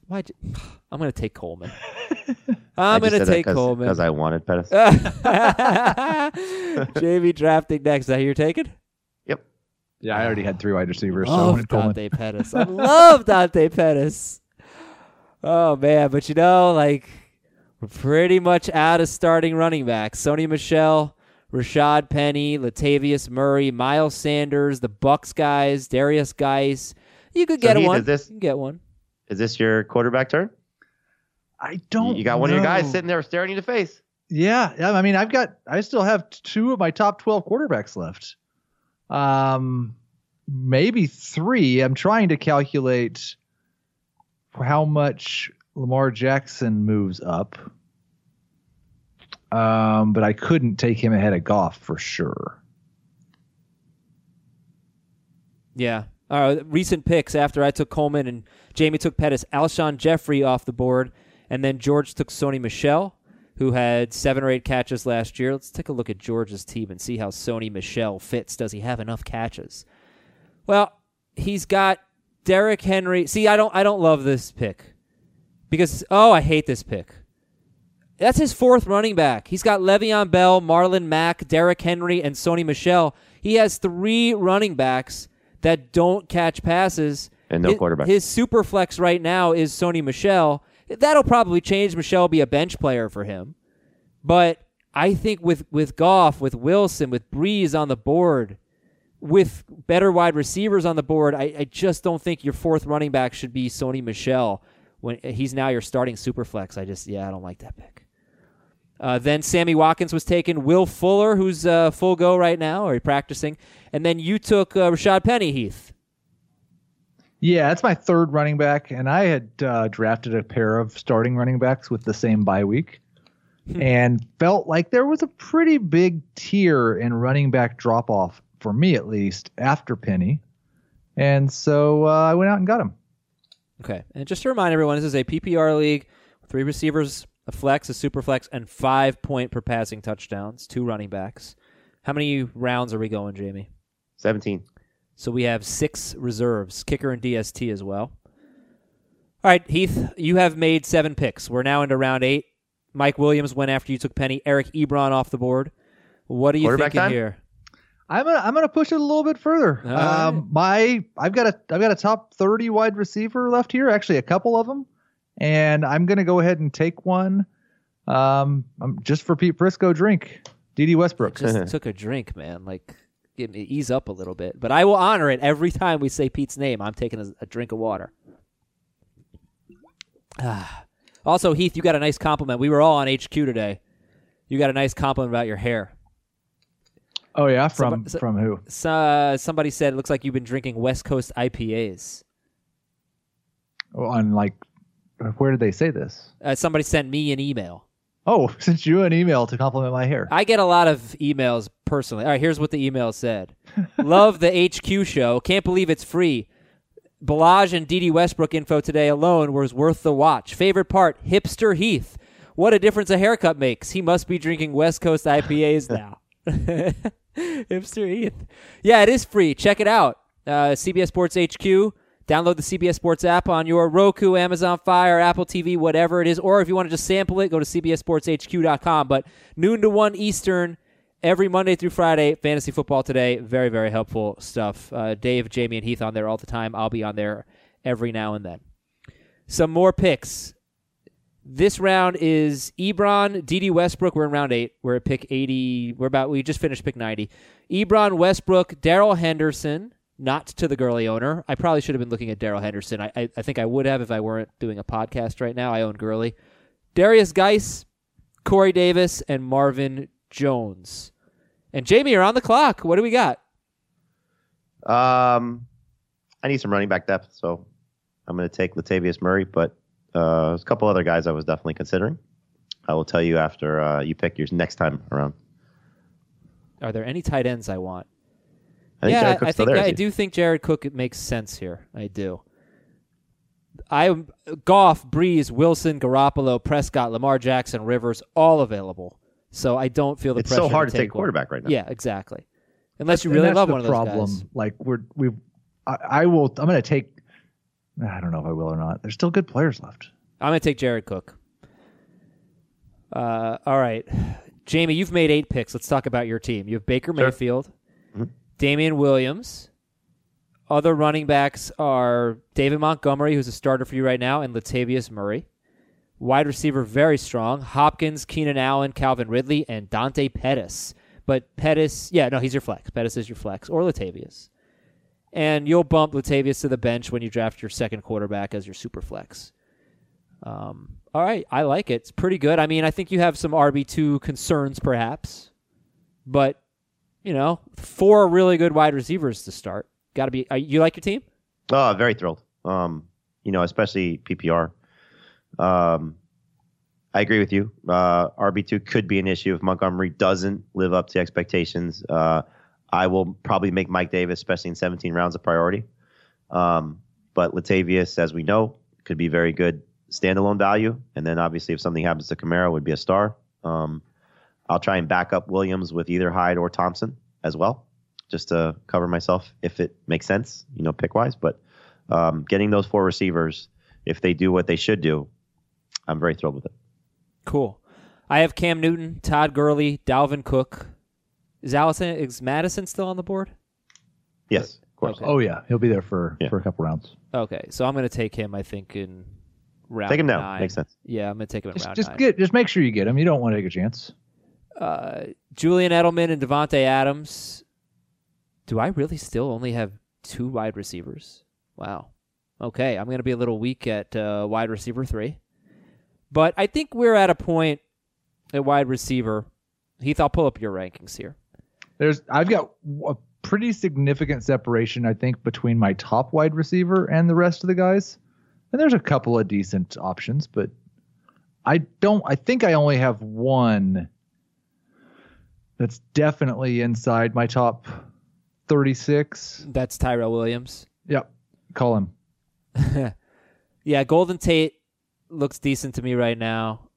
Why? I'm going to take Coleman. I'm going to take Coleman. because I wanted Pettis. JV drafting next. Is that who you're taking? yep. Yeah, I already had three wide receivers. so I love went Coleman. Dante Pettis. I love Dante Pettis. Oh man, but you know, like we're pretty much out of starting running backs. Sony Michel, Rashaad Penny, Latavius Murray, Miles Sanders, the Bucks guys, Derrius Guice. You could So, get Heath, one. is this- you can get one. Is this your quarterback turn? I don't. You got one of your guys sitting there staring you in the face. Yeah, yeah. I mean, I've got. I still have two of my top twelve quarterbacks left. Um, maybe three. I'm trying to calculate how much Lamar Jackson moves up. Um, but I couldn't take him ahead of Goff for sure. Yeah. Uh, recent picks after I took Coleman and Jamie took Pettis, Alshon Jeffery off the board, and then George took Sony Michel, who had seven or eight catches last year. Let's take a look at George's team and see how Sony Michel fits. Does he have enough catches? Well, he's got Derrick Henry. See, I don't I don't love this pick. Because oh, I hate this pick. That's his fourth running back. He's got Le'Veon Bell, Marlon Mack, Derrick Henry, and Sony Michel. He has three running backs that don't catch passes. And no His- quarterback. His super flex right now is Sony Michel. That'll probably change. Michel will be a bench player for him. But I think with with Goff, with Wilson, with Brees on the board, with better wide receivers on the board, I, I just don't think your fourth running back should be Sony Michel when he's now your starting super flex. I just yeah, I don't like that pick. Uh, then Sammy Watkins was taken. Will Fuller, who's uh, full go right now, or practicing, and then you took uh, Rashaad Penny, Heath. Yeah, that's my third running back, and I had uh, drafted a pair of starting running backs with the same bye week, and felt like there was a pretty big tier in running back drop off for me at least after Penny, and so uh, I went out and got him. Okay, and just to remind everyone, this is a PPR league, three receivers, a flex, a super flex, and five point per passing touchdowns. Two running backs. How many rounds are we going, Jamie? 17. So we have six reserves, kicker and DST as well. All right, Heath, you have made seven picks. We're now into round eight. Mike Williams went after you took Penny. Eric Ebron off the board. What are you thinking time? here? I'm gonna I'm gonna push it a little bit further. All right. Um, my I've got a I've got a top 30 wide receiver left here, actually a couple of them, and I'm gonna go ahead and take one, um, um, just for Pete Prisco drink, Dede Westbrook. Just took a drink, man. Like, get me, ease up a little bit. But I will honor it every time we say Pete's name. I'm taking a, a drink of water. Ah. Also, Heath, you got a nice compliment. We were all on HQ today. You got a nice compliment about your hair. Oh yeah, from Somebody- from who? So, uh, somebody said it looks like you've been drinking West Coast IPAs. On like, where did they say this? Uh, somebody sent me an email. Oh, sent you an email to compliment my hair. I get a lot of emails personally. All right, here's what the email said. Love the HQ show. Can't believe it's free. Ballage and Dede Westbrook info today alone was worth the watch. Favorite part, hipster Heath. What a difference a haircut makes. He must be drinking West Coast IPAs now. hipster Heath. Yeah, it is free. Check it out. Uh, CBS Sports HQ. Download the CBS Sports app on your Roku, Amazon Fire, Apple TV, whatever it is. Or if you want to just sample it, go to CBSSportsHQ.com. But noon to 1 Eastern every Monday through Friday, Fantasy Football Today. Very, very helpful stuff. Uh, Dave, Jamie, and Heath on there all the time. I'll be on there every now and then. Some more picks. This round is Ebron, Dede Westbrook. We're in round eight. We're at pick 80. We're about, we just finished pick 90. Ebron, Westbrook, Darrell Henderson, not to the Gurley owner. I probably should have been looking at Darrell Henderson. I, I, I think I would have if I weren't doing a podcast right now. I own Gurley. Derrius Guice, Corey Davis, and Marvin Jones. And Jamie, you're on the clock. What do we got? Um, I need some running back depth, so I'm going to take Latavius Murray, but uh, there's a couple other guys I was definitely considering. I will tell you after uh, you pick yours next time around. Are there any tight ends I want? I think yeah, Jared Cook's I still think there, I do think Jared Cook makes sense here. I do. I Goff, Brees, Wilson, Garoppolo, Prescott, Lamar Jackson, Rivers, all available. So I don't feel the It's pressure so hard to take take quarterback right now. Yeah, exactly. Unless you really that's love the one of those problem. guys. Like we're we, I, I will. I'm going to take. I don't know if I will or not. There's still good players left. I'm going to take Jared Cook. Uh, all right. Jamie, you've made eight picks. Let's talk about your team. You have Baker Sure. Mayfield. Damien Williams, Other running backs are David Montgomery, who's a starter for you right now, and Latavius Murray. Wide receiver, very strong. Hopkins, Keenan Allen, Calvin Ridley, and Dante Pettis. But Pettis, yeah, no, he's your flex. Pettis is your flex, or Latavius. And you'll bump Latavius to the bench when you draft your second quarterback as your super flex. Um, all right, I like it. It's pretty good. I mean, I think you have some RB2 concerns, perhaps. But, you know, four really good wide receivers to start. Got to be. Uh, you like your team? Oh, very thrilled. Um, you know, especially PPR. Um, I agree with you. Uh, RB2 could be an issue if Montgomery doesn't live up to expectations. Uh, I will probably make Mike Davis, especially in 17 rounds, a priority. Um, but Latavius, as we know, could be very good standalone value. And then obviously, if something happens to Kamara, would be a star. Um, I'll try and back up Williams with either Hyde or Thompson as well, just to cover myself if it makes sense, you know, pick wise. But um, getting those four receivers, if they do what they should do, I'm very thrilled with it. Cool. I have Cam Newton, Todd Gurley, Dalvin Cook. Is Allison is Mattison still on the board? Yes, of course. Okay. Oh yeah, he'll be there for Yeah. for a couple rounds. Okay, so I'm going to take him. I think in round. Take him now. nine. Makes sense. Yeah, I'm going to take him in Just round just nine. get just make sure you get him. You don't want to take a chance. Uh, Julian Edelman and Davante Adams. Do I really still only have two wide receivers? Wow. Okay, I'm going to be a little weak at uh, wide receiver three, but I think we're at a point at wide receiver. Heath, I'll pull up your rankings here. There's I've got a pretty significant separation I think between my top wide receiver and the rest of the guys. And there's a couple of decent options, but I don't I think I only have one that's definitely inside my top 36. That's Tyrell Williams. Yep. Call him. Yeah, Golden Tate looks decent to me right now.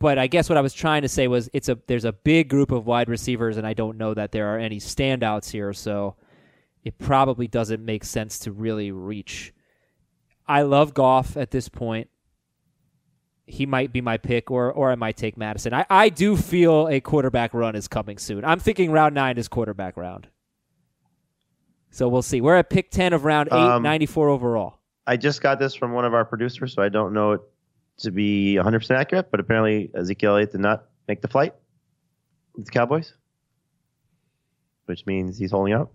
But I guess what I was trying to say was it's a there's a big group of wide receivers and I don't know that there are any standouts here, so it probably doesn't make sense to really reach. I love Goff at this point. He might be my pick or or I might take Mattison. I, I do feel a quarterback run is coming soon. I'm thinking round nine is quarterback round. So we'll see. We're at pick ten of round eight, Um, 94 overall. I just got this from one of our producers, so I don't know it to be 100% accurate, but apparently Ezekiel Elliott did not make the flight with the Cowboys, which means he's holding out.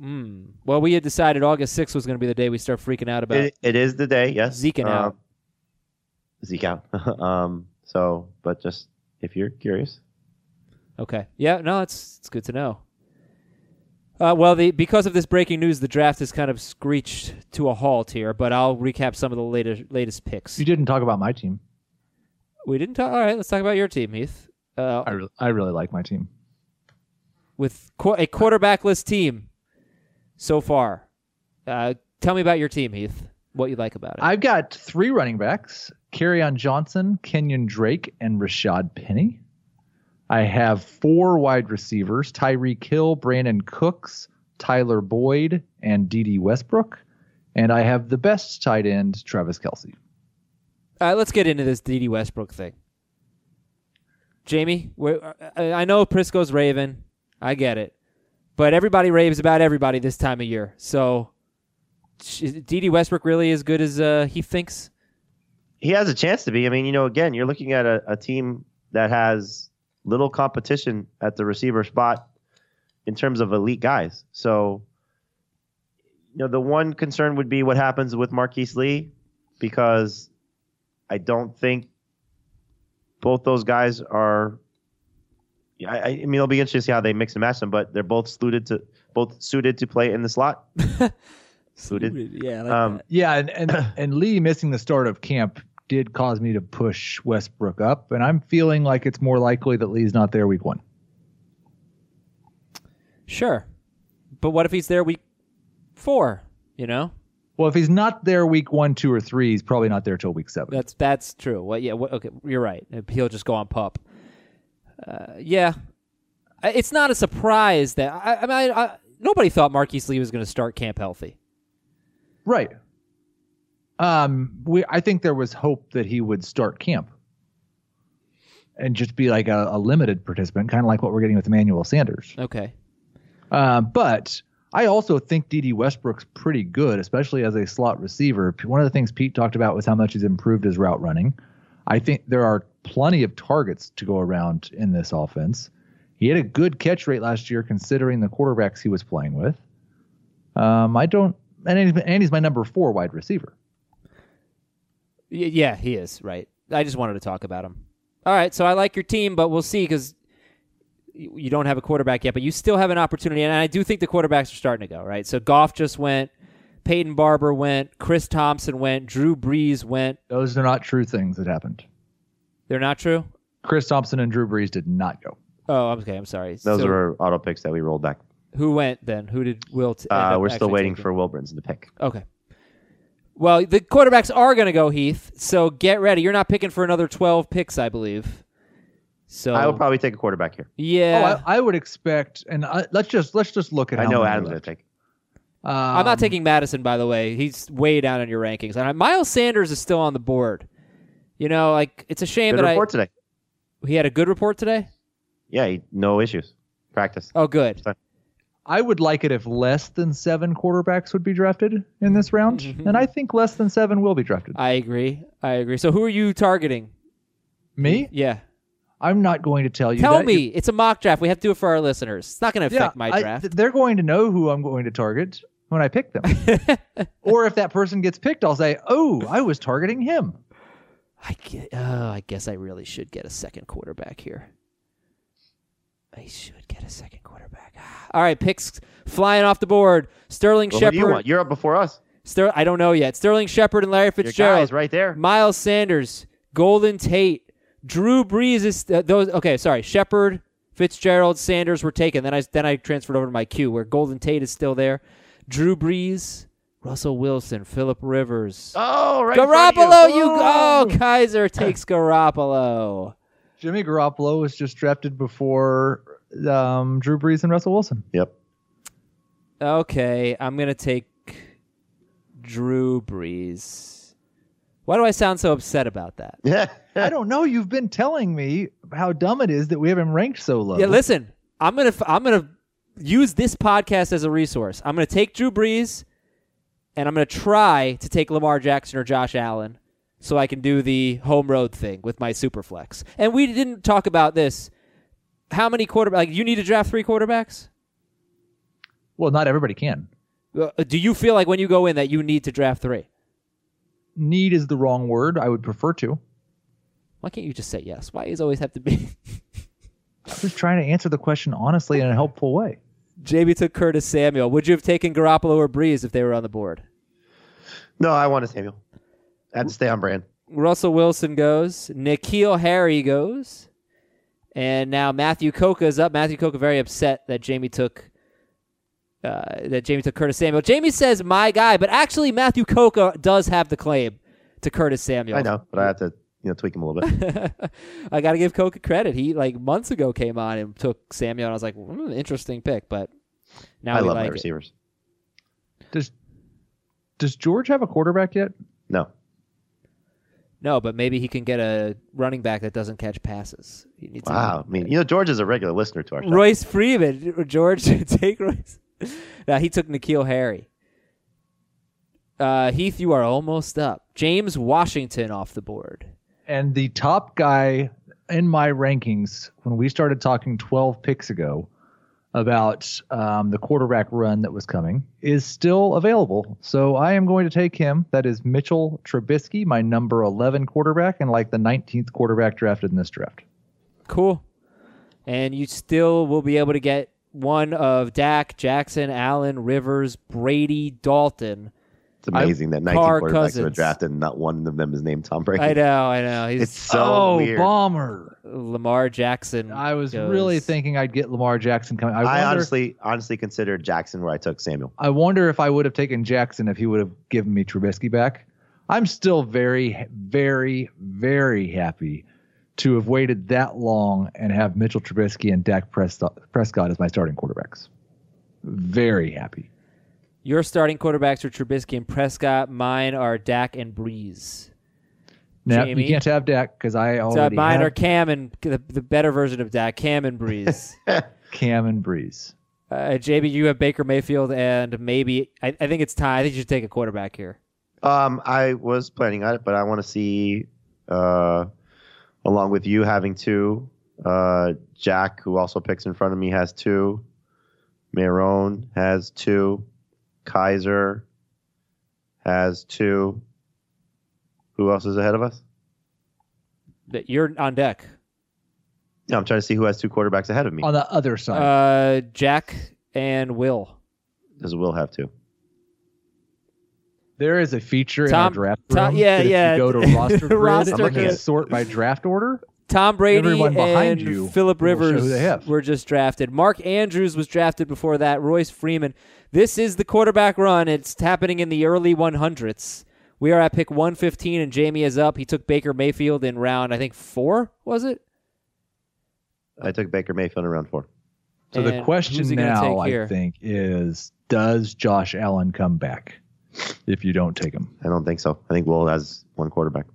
Mm. Well, we had decided August 6th was going to be the day we start freaking out about. It, it is the day, yes. Zeking out. Zeke out. um, so, but just if you're curious, Okay. Yeah. No, it's it's good to know. Uh, well, the because of this breaking news, the draft has kind of screeched to a halt here. But I'll recap some of the latest latest picks. You didn't talk about my team. We didn't talk. All right, let's talk about your team, Heath. Uh, I really, I really like my team. with qu- a quarterbackless team so far. Uh, tell me about your team, Heath. What you like about it? I've got three running backs: on Johnson, Kenyan Drake, and Rashaad Penny. I have four wide receivers: Tyreek Hill, Brandin Cooks, Tyler Boyd, and Dede Westbrook. And I have the best tight end, Travis Kelce. All right, let's get into this Dede Westbrook thing. Jamie, I know Prisco's raving. I get it. But everybody raves about everybody this time of year. So, Dede Westbrook really as good as uh, he thinks? he has a chance to be. I mean, you know, again, you're looking at a, a team that has little competition at the receiver spot in terms of elite guys. So, you know, the one concern would be what happens with Marquise Lee because I don't think both those guys are. I, I mean, it'll be interesting to see how they mix and match them, but they're both suited to both suited to play in the slot. suited. Yeah, I like Um, that. Yeah, and, and and Lee missing the start of camp did cause me to push Westbrook up, and I'm feeling like it's more likely that Lee's not there week one. Sure. But what if he's there week four? You know? Well, if he's not there week one, two, or three, he's probably not there till week seven. That's that's true. Well, yeah. What, okay, you're right. He'll just go on pup. Uh, yeah, it's not a surprise that I, I mean I, I, nobody thought Marquise Lee was going to start camp healthy. Right. Um, we I think there was hope that he would start camp and just be like a, a limited participant, kind of like what we're getting with Emmanuel Sanders. Okay. Uh, but I also think Dede Westbrook's pretty good, especially as a slot receiver. One of the things Pete talked about was how much he's improved his route running. I think there are plenty of targets to go around in this offense. He had a good catch rate last year considering the quarterbacks he was playing with. Um, I don't, and he's, and he's my number four wide receiver. Y- yeah, he is right. I just wanted to talk about him. All right, so I like your team, but we'll see because you don't have a quarterback yet, but you still have an opportunity, and I do think the quarterbacks are starting to go right. So Goff just went, Peyton Barber went, Chris Thompson went, Drew Brees went. Those are not true things that happened. They're not true. Chris Thompson and Drew Brees did not go. Oh, I'm okay. I'm sorry. Those So were auto picks that we rolled back. Who went then? Who did Will? T- Uh, we're still waiting taking? for Wilburns to pick. Okay. Well, the quarterbacks are going to go Heath, so get ready. You're not picking for another 12 picks, I believe. So I will probably take a quarterback here. yeah. Oh, I, I would expect, and I, let's just let's just look at. I how know many Adam's are going to take. I'm Um, not taking Mattison, by the way. He's way down in your rankings. And I- Miles Sanders is still on the board. You know, like it's a shame Good that report today. I he had a good report today. Yeah, he, no issues. Practice. Oh, good. I would like it if less than seven quarterbacks would be drafted in this round, Mm-hmm. and I think less than seven will be drafted. I agree. I agree. So who are you targeting? Me? Yeah. I'm not going to tell you. Tell me. It's a mock draft. We have to do it for our listeners. It's not going to Yeah, affect my draft. th- they're going to know who I'm going to target when I pick them. or if that person gets picked, I'll say, "Oh, I was targeting him." I get, oh, I guess I really should get a second quarterback here. I should get a second quarterback. All right, picks flying off the board. Sterling Well, do you Shepard. want? You're up before us. Ster- I don't know yet. Sterling Shepard and Larry Your Fitzgerald. guy's right there. Miles Sanders, Golden Tate, Drew Brees is uh, those. Okay, sorry. Shepard, Fitzgerald, Sanders were taken. Then I then I transferred over to my queue where Golden Tate is still there. Drew Brees, Russell Wilson, Philip Rivers. Oh, right. in front of Garoppolo, you go. Kaiser takes Garoppolo. Jimmy Garoppolo was just drafted before um, Drew Brees and Russell Wilson. Yep. Okay, I'm gonna take Drew Brees. Why do I sound so upset about that? Yeah. I don't know. You've been telling me how dumb it is that we have him ranked so low. Yeah, listen, I'm gonna I'm gonna use this podcast as a resource. I'm gonna take Drew Brees, and I'm gonna try to take Lamar Jackson or Josh Allen, so I can do the home road thing with my super flex. And we didn't talk about this. How many quarterbacks? Like, you need to draft three quarterbacks. Well, not everybody can. Uh, Do you feel like when you go in that you need to draft three? Need is the wrong word. I would prefer to. Why can't you just say yes? Why does it always have to be? I'm just trying to answer the question honestly in a helpful way. JB took Curtis Samuel. Would you have taken Garoppolo or Brees if they were on the board? No, I want a Samuel. I had to stay on brand. Russell Wilson goes. N'Keal Harry goes. And now Matthew Coca is up. Matthew Coca very upset that Jamie took uh, that Jamie took Curtis Samuel. Jamie says my guy, but actually Matthew Coca does have the claim to Curtis Samuel. I know, but I have to you know tweak him a little bit. I got to give Coca credit. He like months ago came on and took Samuel, and I was like, hmm, interesting pick. But now I love like my it. receivers. Does Does George have a quarterback yet? No. No, but maybe he can get a running back that doesn't catch passes. He needs a- Wow. I mean, you know, George is a regular listener to our show. Royce Freeman, George, take Royce. Now he took N'Keal Harry. Uh, Heath, you are almost up. James Washington off the board. And the top guy in my rankings when we started talking 12 picks ago about um, the quarterback run that was coming is still available. So I am going to take him. That is Mitchell Trubisky, my number 11 quarterback, and like the 19th quarterback drafted in this draft. Cool. And you still will be able to get one of Dak, Jackson, Allen, Rivers, Brady, Dalton. It's amazing that 19 Carr quarterbacks Cousins. were drafted and not one of them is named Tom Brady. I know, I know. He's It's so oh, weird. bomber. Lamar Jackson. I was goes- really thinking I'd get Lamar Jackson coming. I, I, honestly, honestly considered Jackson where I took Samuel. I wonder if I would have taken Jackson if he would have given me Trubisky back. I'm still very, very, very happy to have waited that long and have Mitchell Trubisky and Dak Prescott, Prescott as my starting quarterbacks. Very happy. Your starting quarterbacks are Trubisky and Prescott. Mine are Dak and Brees. Now Jamie? you can't have Dak because I So already mine have are Cam and the, the better version of Dak, Cam and Brees. Cam and Brees. Uh, JB, you have Baker Mayfield, and maybe I, I think it's time. I think you should take a quarterback here. Um, I was planning on it, but I want to see, uh, along with you having two, uh, Jack, who also picks in front of me, has two. Marone has two. Kaiser has two. Who else is ahead of us? That you're on deck. No, I'm trying to see who has two quarterbacks ahead of me. On the other side, Uh, Jack and Will. Does Will have two? there is a feature Tom- in our draft room. Tom- yeah, that if yeah. You go to roster grid Roster and grid. sort by draft order. Tom Brady Everyone behind and you Philip Rivers they have. were just drafted. Mark Andrews was drafted before that. Royce Freeman. This is the quarterback run. It's happening in the early 100s. We are at pick 115, and Jamie is up. He took Baker Mayfield in round, I think, four, was it? I took Baker Mayfield in round four. So And the question who's he gonna now, I think, is does Josh Allen come back if you don't take him? I don't think so. I think Will has one quarterback.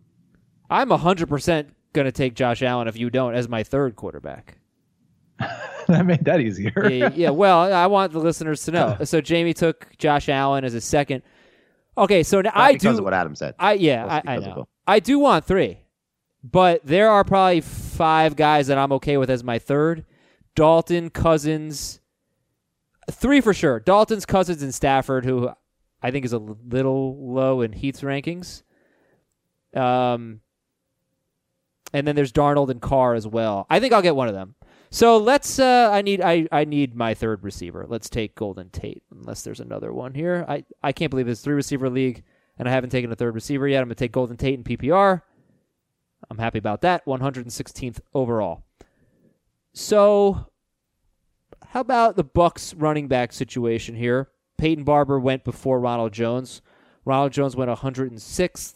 I'm 100% going to take Josh Allen if you don't as my third quarterback. that made that easier. yeah, yeah, well, I want the listeners to know. So Jamie took Josh Allen as a second. Okay, so now Not I because do. of what Adam said. I yeah, Just I, I know. I do want three, but there are probably five guys that I'm okay with as my third. Dalton, Cousins, three for sure. Dalton's Cousins and Stafford, who I think is a little low in Heath's rankings. Um, and then there's Darnold and Carr as well. I think I'll get one of them. So let's. Uh, I need. I, I need my third receiver. Let's take Golden Tate. Unless there's another one here. I I can't believe it's three receiver league, and I haven't taken a third receiver yet. I'm gonna take Golden Tate in PPR. I'm happy about that. 116th overall. So, how about the Bucks running back situation here? Peyton Barber went before Ronald Jones. Ronald Jones went 106th.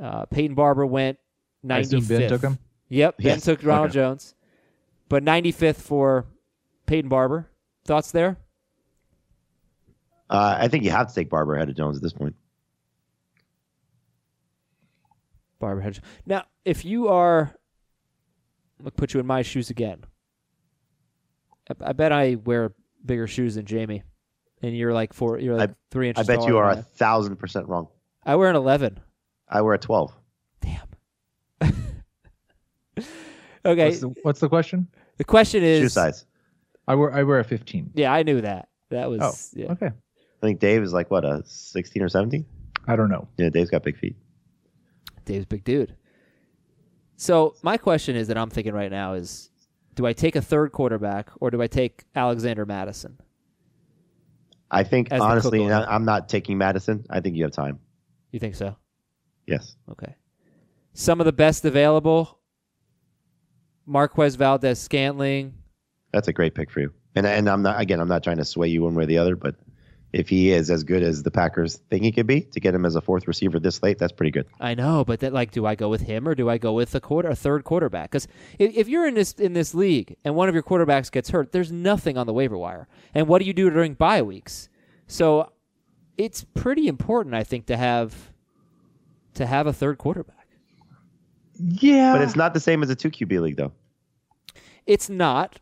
Uh, Peyton Barber went 95th. I Ben took him. Yep, Ben Yes. took Ronald Okay. Jones. But 95th for Peyton Barber. Thoughts there? Uh, I think you have to take Barber ahead of Jones at this point. Barber Hedge. Now, if you are, I'm gonna put you in my shoes again. I, I bet I wear bigger shoes than Jamie, and you're like four. You're like three inches. I bet you are a I thousand percent wrong. I wear an 11. I wear a 12. Damn. Okay. What's the, what's the question? the question is Shoe size. I wear I wear a 15. Yeah, I knew that. That was Oh, yeah. okay. I think Dave is like, what, a 16 or 17? I don't know. Yeah, Dave's got big feet. Dave's a big dude. So my question is that I'm thinking right now is, do I take a third quarterback or do I take Alexander Mattison? I think, As honestly, cook and order. I- I'm not taking Mattison. I think you have time. You think so? Yes. Okay. Some of the best available: Marquez Valdes Scantling. That's a great pick for you. And and I'm not again, I'm not trying to sway you one way or the other, but if he is as good as the Packers think he could be to get him as a fourth receiver this late, that's pretty good. I know, but that like, do I go with him or do I go with a quarter, a third quarterback? Because if, if you're in this in this league and one of your quarterbacks gets hurt, there's nothing on the waiver wire. And what do you do during bye weeks? So it's pretty important, I think, to have to have a third quarterback. Yeah. But it's not the same as a two QB league though. It's not,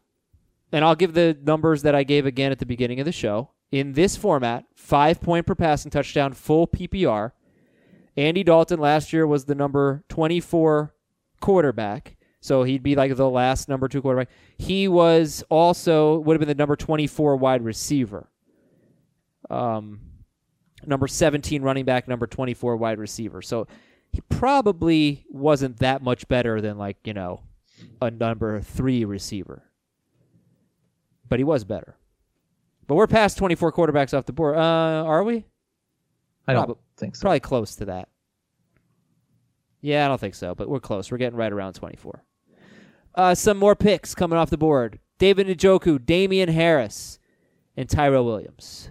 and I'll give the numbers that I gave again at the beginning of the show. In this format, five point per passing touchdown, full PPR. Andy Dalton last year was the number 24 quarterback, so he'd be like the last number two quarterback. He was also would have been the number 24 wide receiver. Um, number 17 running back, number 24 wide receiver. So he probably wasn't that much better than like you know a number three receiver. But he was better. But we're past 24 quarterbacks off the board. Uh, are we? I don't Prob- think so. Probably close to that. Yeah, I don't think so, but we're close. We're getting right around 24. Uh, some more picks coming off the board. David Njoku, Damien Harris, and Tyrell Williams.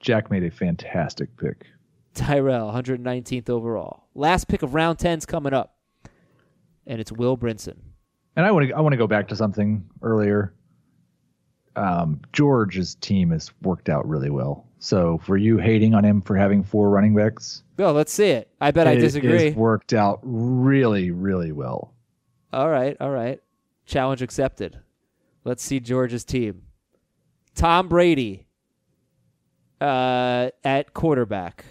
Jack made a fantastic pick. Tyrell, 119th overall. Last pick of round 10's coming up. And it's Will Brinson. And I want to I want to go back to something earlier. Um, George's team has worked out really well. So for you hating on him for having four running backs, Well, let's see it. I bet I disagree. has worked out really, really well. All right, all right. Challenge accepted. Let's see George's team. Tom Brady uh, at quarterback.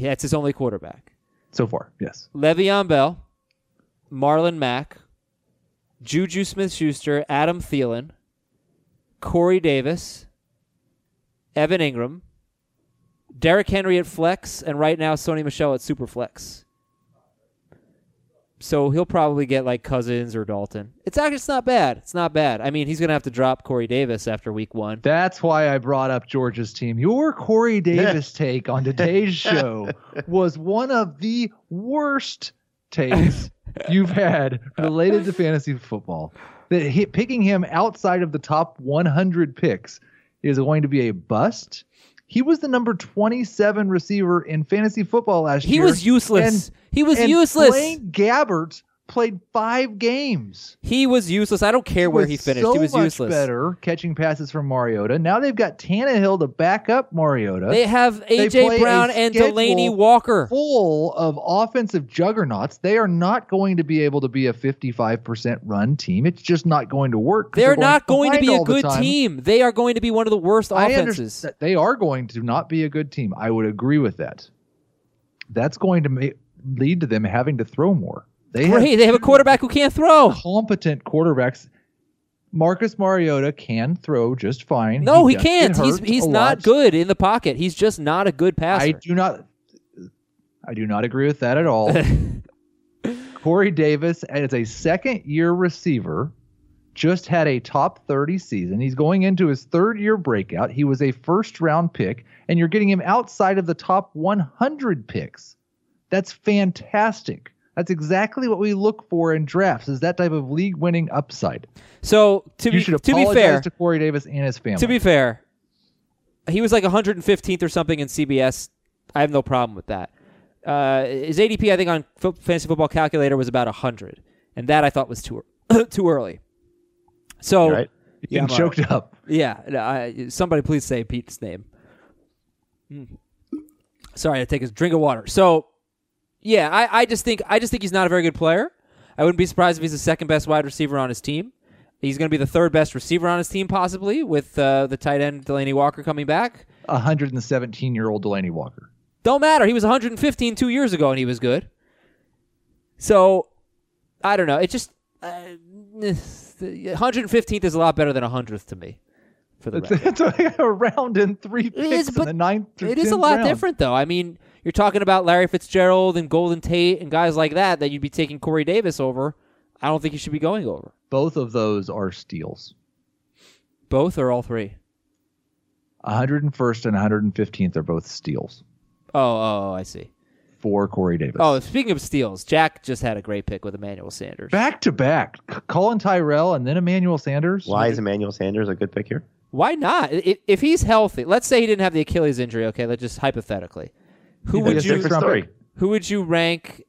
That's his only quarterback. So far, yes. Le'Veon Bell, Marlon Mack, Juju Smith Schuster, Adam Thielen, Corey Davis, Evan Engram, Derrick Henry at flex, and right now Sony Michel at super flex. So he'll probably get like Cousins or Dalton. It's actually it's not bad. It's not bad. I mean, he's gonna have to drop Corey Davis after week one. That's why I brought up Georgia's team. Your Corey Davis take on today's show was one of the worst takes you've had related to fantasy football. That picking him outside of the top 100 picks is going to be a bust. He was the number 27 receiver in fantasy football last He year. He was useless. and- he was and useless. Blaine Gabbert played five games. He was useless. I don't care where he finished. So he was much useless. better catching passes from Mariota. Now they've got Tannehill to back up Mariota. They have AJ a Brown and Delanie Walker. full of offensive juggernauts. They are not going to be able to be a 55% run team. It's just not going to work. They're not going to be a all the good team. They are going to be one of the worst I offenses. they are going to not be a good team. I would agree with that. That's going to ma- lead to them having to throw more. They Great. have They have a quarterback who can't throw. competent quarterbacks. Marcus Mariota can throw just fine. No, he, get can't. He's he's not lot. good in the pocket. He's just not a good passer. I do not. I do not agree with that at all. Corey Davis, as a second-year receiver, just had a top 30 season. He's going into his third-year breakout. He was a first-round pick, and you're getting him outside of the top 100 picks. That's fantastic. That's exactly what we look for in drafts. Is that type of league-winning upside? so to you be to be fair, to Corey Davis and his family. to be fair, he was like 115th or something in CBS. I have no problem with that. Uh, his ADP, I think, on Fo- Fantasy Football Calculator was about 100, and that I thought was too too early. So right? Yeah, choked up. Yeah, no, I, somebody please say Pete's name. Mm. Sorry, I take a drink of water. So, yeah, I, I just think I just think he's not a very good player. I wouldn't be surprised if he's the second best wide receiver on his team. He's going to be the third best receiver on his team, possibly with uh, the tight end Delanie Walker coming back. 117 year old Delanie Walker. Don't matter. He was 115 two years ago, and he was good. So, I don't know. It just uh, 115th is a lot better than 100th to me. For the It's, record. it's a round in three picks is, in but the ninth. It is a lot round. different, though. I mean, you're talking about Larry Fitzgerald and Golden Tate and guys like that that you'd be taking Corey Davis over. I don't think you should be going over. Both of those are steals. Both or all three? 101st and 115th are both steals Oh, oh, oh, I see. for Corey Davis. Oh, speaking of steals, Jack just had a great pick with Emmanuel Sanders. back to back. Colin Tyrell and then Emmanuel Sanders. Why is Emmanuel Sanders a good pick here? Why not? If he's healthy, let's say he didn't have the Achilles injury. Okay, let's just hypothetically. Who would you different Different story. who would you rank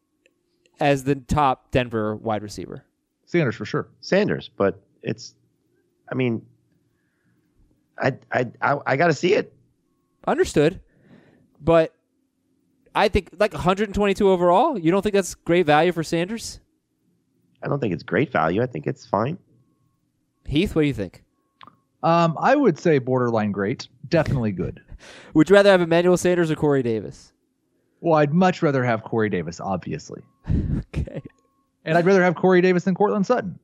as the top Denver wide receiver? Sanders for sure. Sanders, but it's, I mean, I I I, I got to see it. Understood, but I think like 122 overall. You don't think that's great value for Sanders? I don't think it's great value. I think it's fine. Heath, what do you think? Um, I would say borderline great. Definitely good. Would you rather have Emmanuel Sanders or Corey Davis? Well, I'd much rather have Corey Davis, obviously, Okay, and I'd rather have Corey Davis than Courtland Sutton.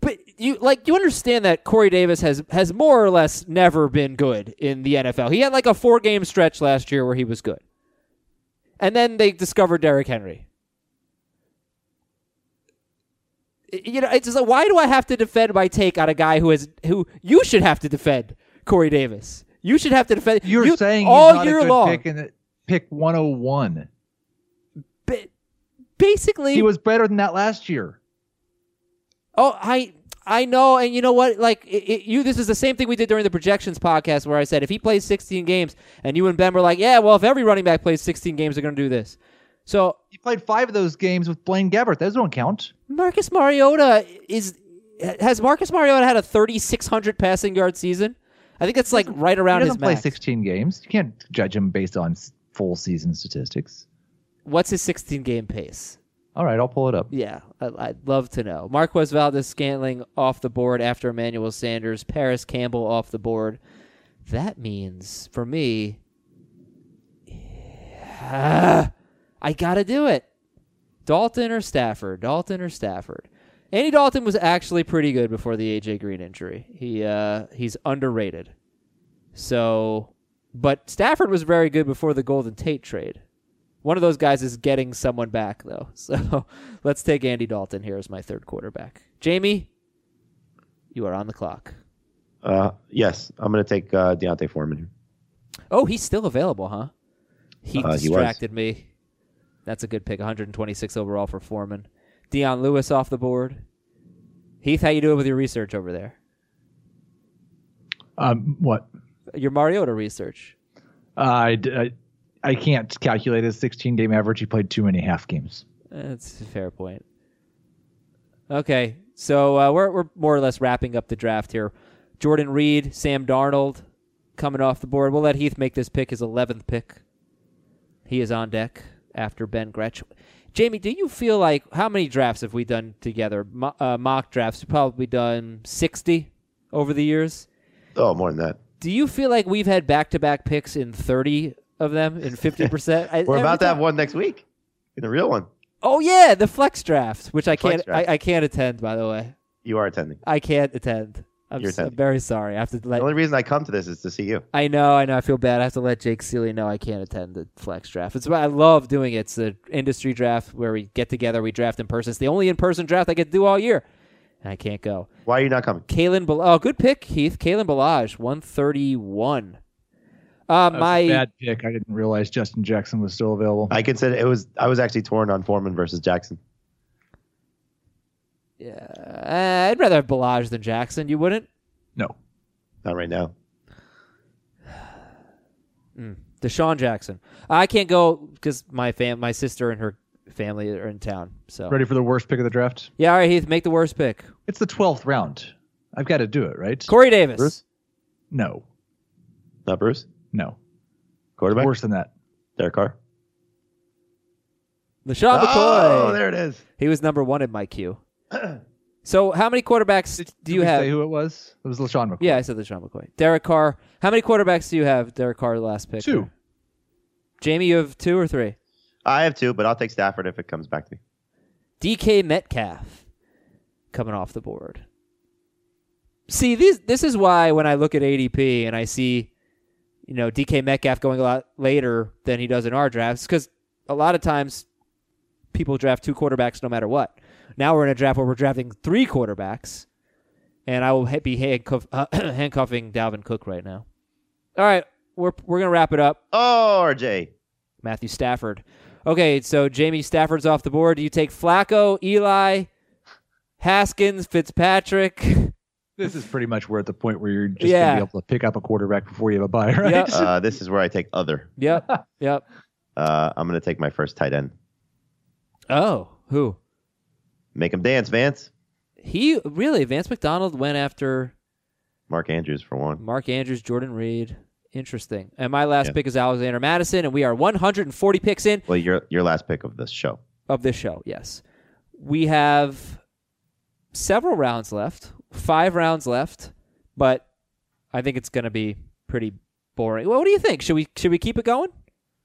but you like you understand that Corey Davis has has more or less never been good in the NFL. He had like a four game stretch last year where he was good, and then they discovered Derrick Henry. you know, it's just like, why do I have to defend my take on a guy who has who you should have to defend Corey Davis? You should have to defend. You're you, saying all year long. Pick in the, pick 101. ba- basically, He was better than that last year. Oh, I I know, and you know what? Like it, it- you, this is the same thing we did during the projections podcast, where I said if he plays 16 games, and you and Ben were like, yeah, well, if every running back plays 16 games, they're going to do this. So He played five of those games with Blaine Gabbert. Those don't count. Marcus Mariota is has Marcus Mariota had a 3600 passing yard season? I think that's like right around he his doesn't play max. 16 games. You can't judge him based on full season statistics. What's his 16 game pace? All right, I'll pull it up. Yeah, I, I'd love to know. Marquez Valdes Scantling off the board after Emmanuel Sanders. Parris Campbell off the board. That means for me, yeah, I gotta do it. Dalton or Stafford? Dalton or Stafford? Andy Dalton was actually pretty good before the AJ Green injury. He uh, he's underrated. So, but Stafford was very good before the Golden Tate trade. One of those guys is getting someone back though. So let's take Andy Dalton here as my third quarterback. Jamie, you are on the clock. Uh, yes, I'm going to take uh, D'Onta Foreman here. Oh, he's still available, huh? He Uh, he distracted me. That's a good pick. 126 overall for Foreman. Dion Lewis off the board. Heath, how you doing with your research over there? Um, what? Your Mariota research. I I can't calculate his 16 game average. He played too many half games. That's a fair point. Okay, so uh, we're we're more or less wrapping up the draft here. Jordan Reed, Sam Darnold, coming off the board. We'll let Heath make this pick his eleventh pick. He is on deck after Ben Gretch. Jamie, do you feel like how many drafts have we done together? Mo- uh, mock drafts. We've probably done sixty over the years. Oh, more than that. Do you feel like we've had back to back picks in thirty of them in fifty percent? We're about to have one next week. in The real one. Oh yeah, the flex draft, which I Flex can't. I, I can't attend. By the way, You are attending. I can't attend. I'm, You're s- I'm attending. very sorry. I have to let, The only reason I come to this is to see you. I know. I know. I feel bad. I have to let Jake Seeley know I can't attend the flex draft. It's I love doing it. It's the industry draft where we get together, we draft in person. It's the only in person draft I get to do all year, and I can't go. Why are you not coming? Kalen, Bal- oh, good pick, Heath. Kalen Ballage, one thirty one. Uh, That was a my bad pick. I didn't realize Justin Jackson was still available. I consider it was. I was actually torn on Foreman versus Jackson. Yeah, I'd rather have Ballage than Jackson. You wouldn't? no. Not right now. DeSean Jackson. I can't go because my fam, my sister and her family are in town. So Ready for the worst pick of the draft? yeah, all right, Heath, make the worst pick. It's the 12th round. I've got to do it, right? Corey Davis. Bruce? No. Not Bruce. No. Quarterback. Worse than that. Derek Carr. LeSean McCoy. Oh, there it is. He was number one in my queue. so how many quarterbacks do Did you we have? say who it was? It was LeSean McCoy. yeah, I said LeSean McCoy. Derek Carr. How many quarterbacks do you have? Derek Carr, the last pick. Two. Jamie, you have two or three. I have two, but I'll take Stafford if it comes back to me. DK Metcalf coming off the board. See, this this is why when I look at ADP and I see, you know, DK Metcalf going a lot later than he does in our drafts, because a lot of times people draft two quarterbacks no matter what. Now we're in a draft where we're drafting three quarterbacks, and I will be handcuff, uh, handcuffing Dalvin Cook right now. All right, we're we're gonna wrap it up. Oh, RJ. Matthew Stafford. Okay, so Jamie Stafford's off the board. Do you take Flacco, Eli, Haskins, Fitzpatrick? This is pretty much we're at the point where you're just Yeah. going to be able to pick up a quarterback before you have a bye, right? Yep. Uh, this is where I take other. Yep. Yep. Uh, I'm going to take my first tight end. Oh, who? Make him dance, Vance. He really Vance McDonald went after Mark Andrews for one. Mark Andrews, Jordan Reed. Interesting. And my last Yeah. pick is Alexander Mattison, and we are 140 picks in Well, your your last pick of this show. of this show. Yes, we have several rounds left, five rounds left, but I think it's going to be pretty boring. Well, what do you think? Should we should we keep it going?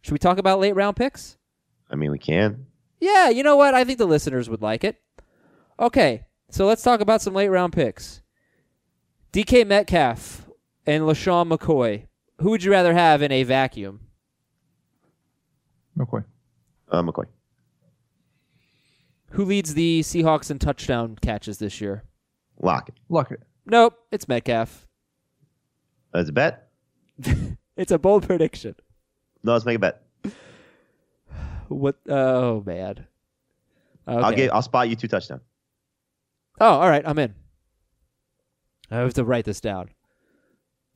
Should we talk about late round picks? I mean, we can. Yeah, you know what? I think the listeners would like it. Okay, so let's talk about some late round picks. DK Metcalf and LeSean McCoy. Who would you rather have in a vacuum? McCoy. Uh, McCoy. Who leads the Seahawks in touchdown catches this year? Lockett. Lock it. Nope, it's Metcalf. As a bet? It's a bold prediction. No, let's make a bet. What? Oh man. Okay. I'll get. I'll spot you two touchdowns. Oh, all right. I'm in. I have to write this down.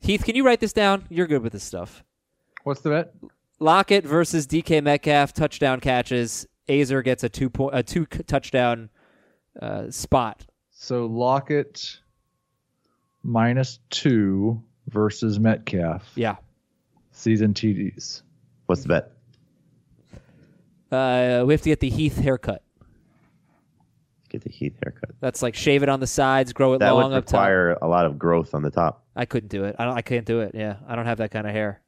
Heath, can you write this down? You're good with this stuff. What's the bet? Lockett versus DK Metcalf touchdown catches. Aizer gets a two point a two touchdown uh, spot. So Lockett minus two versus Metcalf. Yeah. Season TDs. What's the bet? Uh, we have to get the Heath haircut. Get the Heath haircut. That's like shave it on the sides, grow it That long would up top. require a lot of growth on the top. I couldn't do it. I don't. I can't do it. Yeah, I don't have that kind of hair.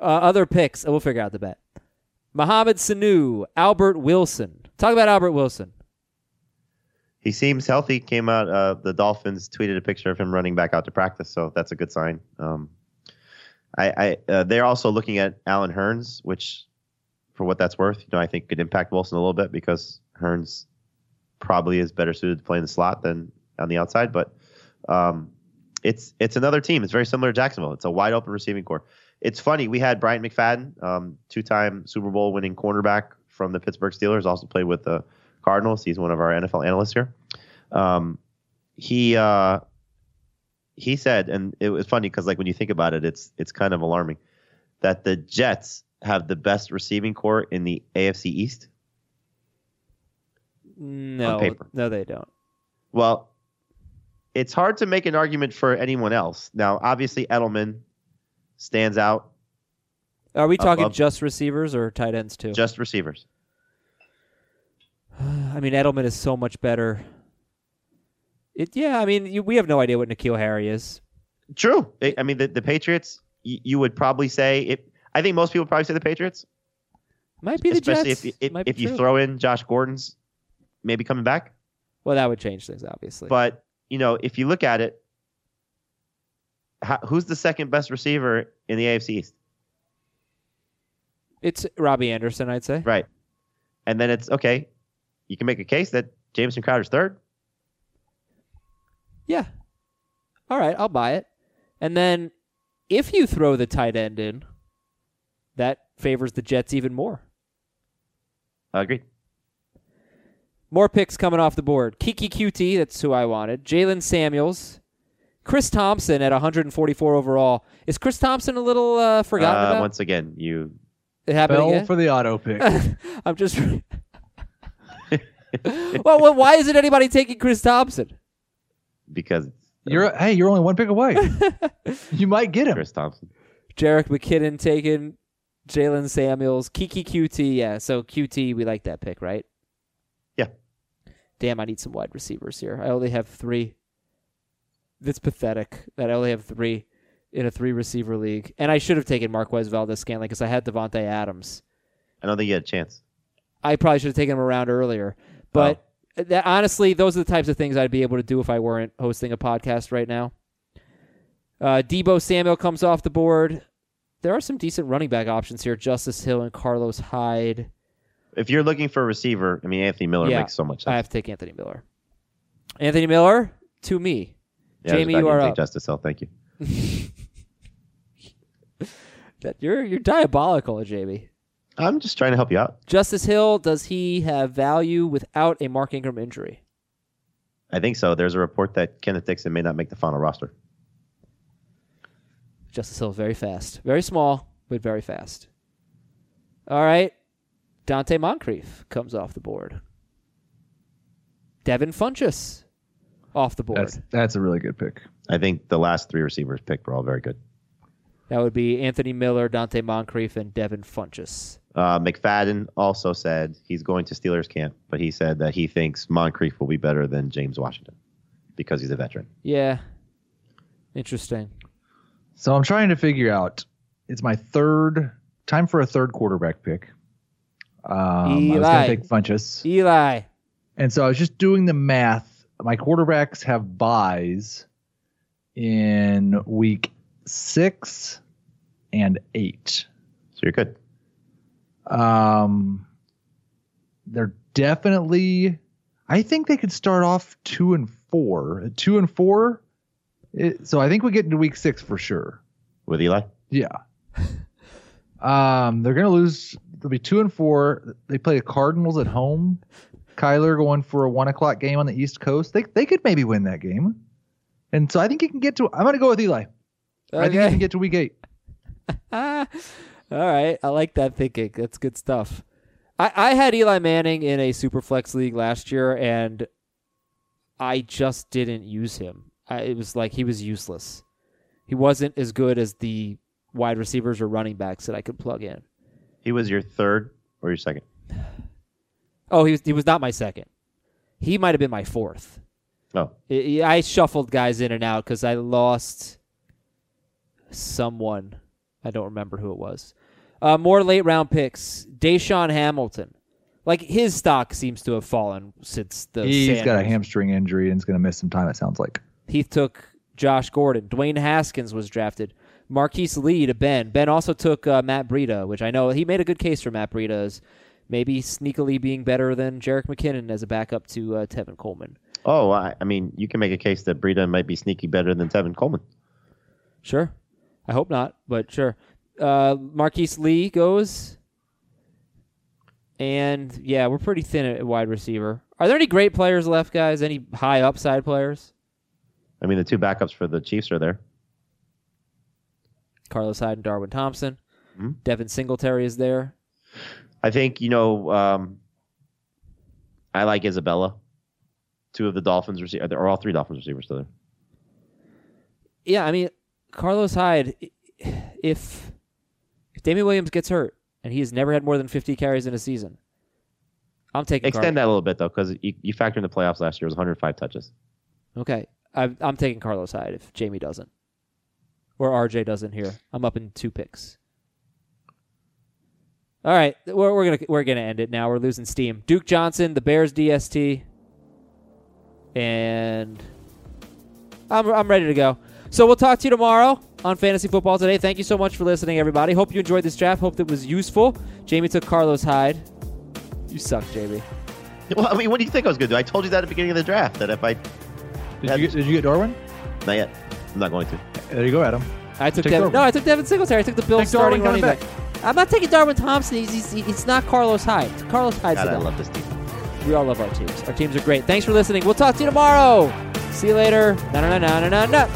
Uh, other picks. We'll figure out the bet. Mohamed Sanu, Albert Wilson. Talk about Albert Wilson. He seems healthy. Came out. Uh, the Dolphins tweeted a picture of him running back out to practice, so that's a good sign. Um, I, I uh, they're also looking at Allen Hurns, which, for what that's worth, you know, I think could impact Wilson a little bit because Hurns probably is better suited to play in the slot than on the outside. But um, it's it's another team. It's very similar to Jacksonville. It's a wide open receiving corps. It's funny. We had Bryant McFadden, um, two time Super Bowl winning cornerback from the Pittsburgh Steelers, also played with the Cardinals. He's one of our NFL analysts here. Um, he uh, he said, and it was funny because like when you think about it, it's it's kind of alarming that the Jets have the best receiving corps in the AFC East. No, no, they don't. Well, it's hard to make an argument for anyone else. Now, obviously, Edelman stands out. Are we talking Above- just receivers or tight ends too? Just receivers. I mean, Edelman is so much better. It, yeah, I mean, you, we have no idea what N'Keal Harry is. True. I I mean, the, the Patriots. You, you would probably say it. I think most people probably say the Patriots, Might be the especially Jets. if if, Might be if you throw in Josh Gordon's maybe coming back. Well, that would change things, obviously. But you know, if you look at it, how, who's the second best receiver in the AFC East? it's Robbie Anderson, I'd say. Right. And then it's okay. You can make a case that Jamison Crowder's third. Yeah. All right, I'll buy it. And then if you throw the tight end in, that favors the Jets even more. I agree. More picks coming off the board. Keke Coutee, that's who I wanted. Jaylen Samuels. Chris Thompson at 144 overall. Is Chris Thompson a little uh, forgotten Uh, about? once again, you it happened Fell again? for the auto pick. I'm just. well, well, why isn't anybody taking Chris Thompson? because You're hey, you're only one pick away. you might get him. Chris Thompson. Jerick McKinnon taken, Jaylen Samuels, Keke Coutee. Yeah, so Coutee, we like that pick, right? Damn, I need some wide receivers here. I only have three. That's pathetic that I only have three in a three receiver league. And I should have taken Marquez Valdes Scantling because I had Davante Adams. I don't think you had a chance. I probably should have taken him around earlier. But that, honestly, those are the types of things I'd be able to do if I weren't hosting a podcast right now. Uh, Deebo Samuel comes off the board. There are some decent running back options here: Justice Hill and Carlos Hyde. If you're looking for a receiver, I mean Anthony Miller Yeah, makes so much sense. I have to take Anthony Miller. Anthony Miller to me. Yeah, Jamie, you are up. Justice Hill. Thank you. That you're you're diabolical, Jamie. I'm just trying to help you out. Justice Hill, does he have value without a Mark Ingram injury? I think so. There's a report that Kenneth Dixon may not make the final roster. Justice Hill, very fast, very small, but very fast. All right, Donte Moncrief comes off the board. Devin Funchess off the board. That's that's a really good pick. I think the last three receivers picked were all very good. that would be Anthony Miller, Donte Moncrief, and Devin Funchess. Uh, McFadden also said he's going to Steelers camp, but he said that he thinks Moncrief will be better than James Washington because he's a veteran. Yeah, interesting. So I'm trying to figure out. It's my third time for a third quarterback pick. Um, I was going to take Funchess. Eli, And so I was just doing the math. My quarterbacks have byes in week six and eight. So you're good. Um, they're definitely. I think they could start off two and four. Two and four. It, so I think we get into week six for sure. With Eli? Yeah. Um, they're gonna lose. They'll be two and four. They play the Cardinals at home. Kyler going for a one o'clock game on the East Coast. They they could maybe win that game. And so I think you can get to. I'm gonna go with Eli. I think you Okay. can get to week eight. All right. I like that thinking. That's good stuff. I, I had Eli Manning in a super flex league last year, and I just didn't use him. I, it was like he was useless. He wasn't as good as the wide receivers or running backs that I could plug in. He was your third or your second? Oh, he was, he was not my second. He might have been my fourth. Oh, I I shuffled guys in and out because I lost someone. I don't remember who it was. Uh, more late round picks. DaeSean Hamilton. Like his stock seems to have fallen since the. He's got a hamstring injury and is going to miss some time. It sounds like. he took Josh Gordon. Dwayne Haskins was drafted. Marquise Lee to Ben. Ben also took uh, Matt Breida, which I know he made a good case for Matt Breida as maybe sneakily being better than Jerick McKinnon as a backup to uh, Tevin Coleman. oh, I, I mean, you can make a case that Breida might be sneaky better than Tevin Coleman. Sure. I hope not, but sure. Uh, Marquise Lee goes. And yeah, we're pretty thin at wide receiver. Are there any great players left, guys? Any high upside players? I mean, the two backups for the Chiefs are there. Carlos Hyde and Darwin Thompson. Mhm. Devin Singletary is there. I think you know. Um, I like Isabella. Two of the Dolphins receivers, or all three Dolphins receivers still there. Yeah, I mean, Carlos Hyde, if if Damien Williams gets hurt and he has never had more than 50 carries in a season, I'm taking Extend Carlos. that a little bit though, because you, you factor in the playoffs last year it was 105 touches. Okay, I, I'm taking Carlos Hyde if Jamie doesn't, or RJ doesn't here. I'm up in two picks. All right, we're, we're gonna we're gonna end it now. We're losing steam. Duke Johnson, the Bears DST, and I'm I'm ready to go. So we'll talk to you tomorrow on Fantasy Football Today. Thank you so much for listening, everybody. Hope you enjoyed this draft. Hope it was useful. Jamie took Carlos Hyde. You suck, Jamie. Well, I mean, what do you think I was going to do? I told you that at the beginning of the draft that if I Did, Yeah. you, get, did you get Darwin? not yet, I'm not going to. There you go, Adam. I took Take Devin. Darwin. No, I took Devin Singletary. I took the Bills Take Darwin starting running coming back. I'm not taking Darwin Thompson. He's, he's, he's not Carlos Hyde. Carlos Hyde's God, the I love this team. We all love our teams. Our teams are great. Thanks for listening. We'll talk to you tomorrow. See you later. Na na na na na na.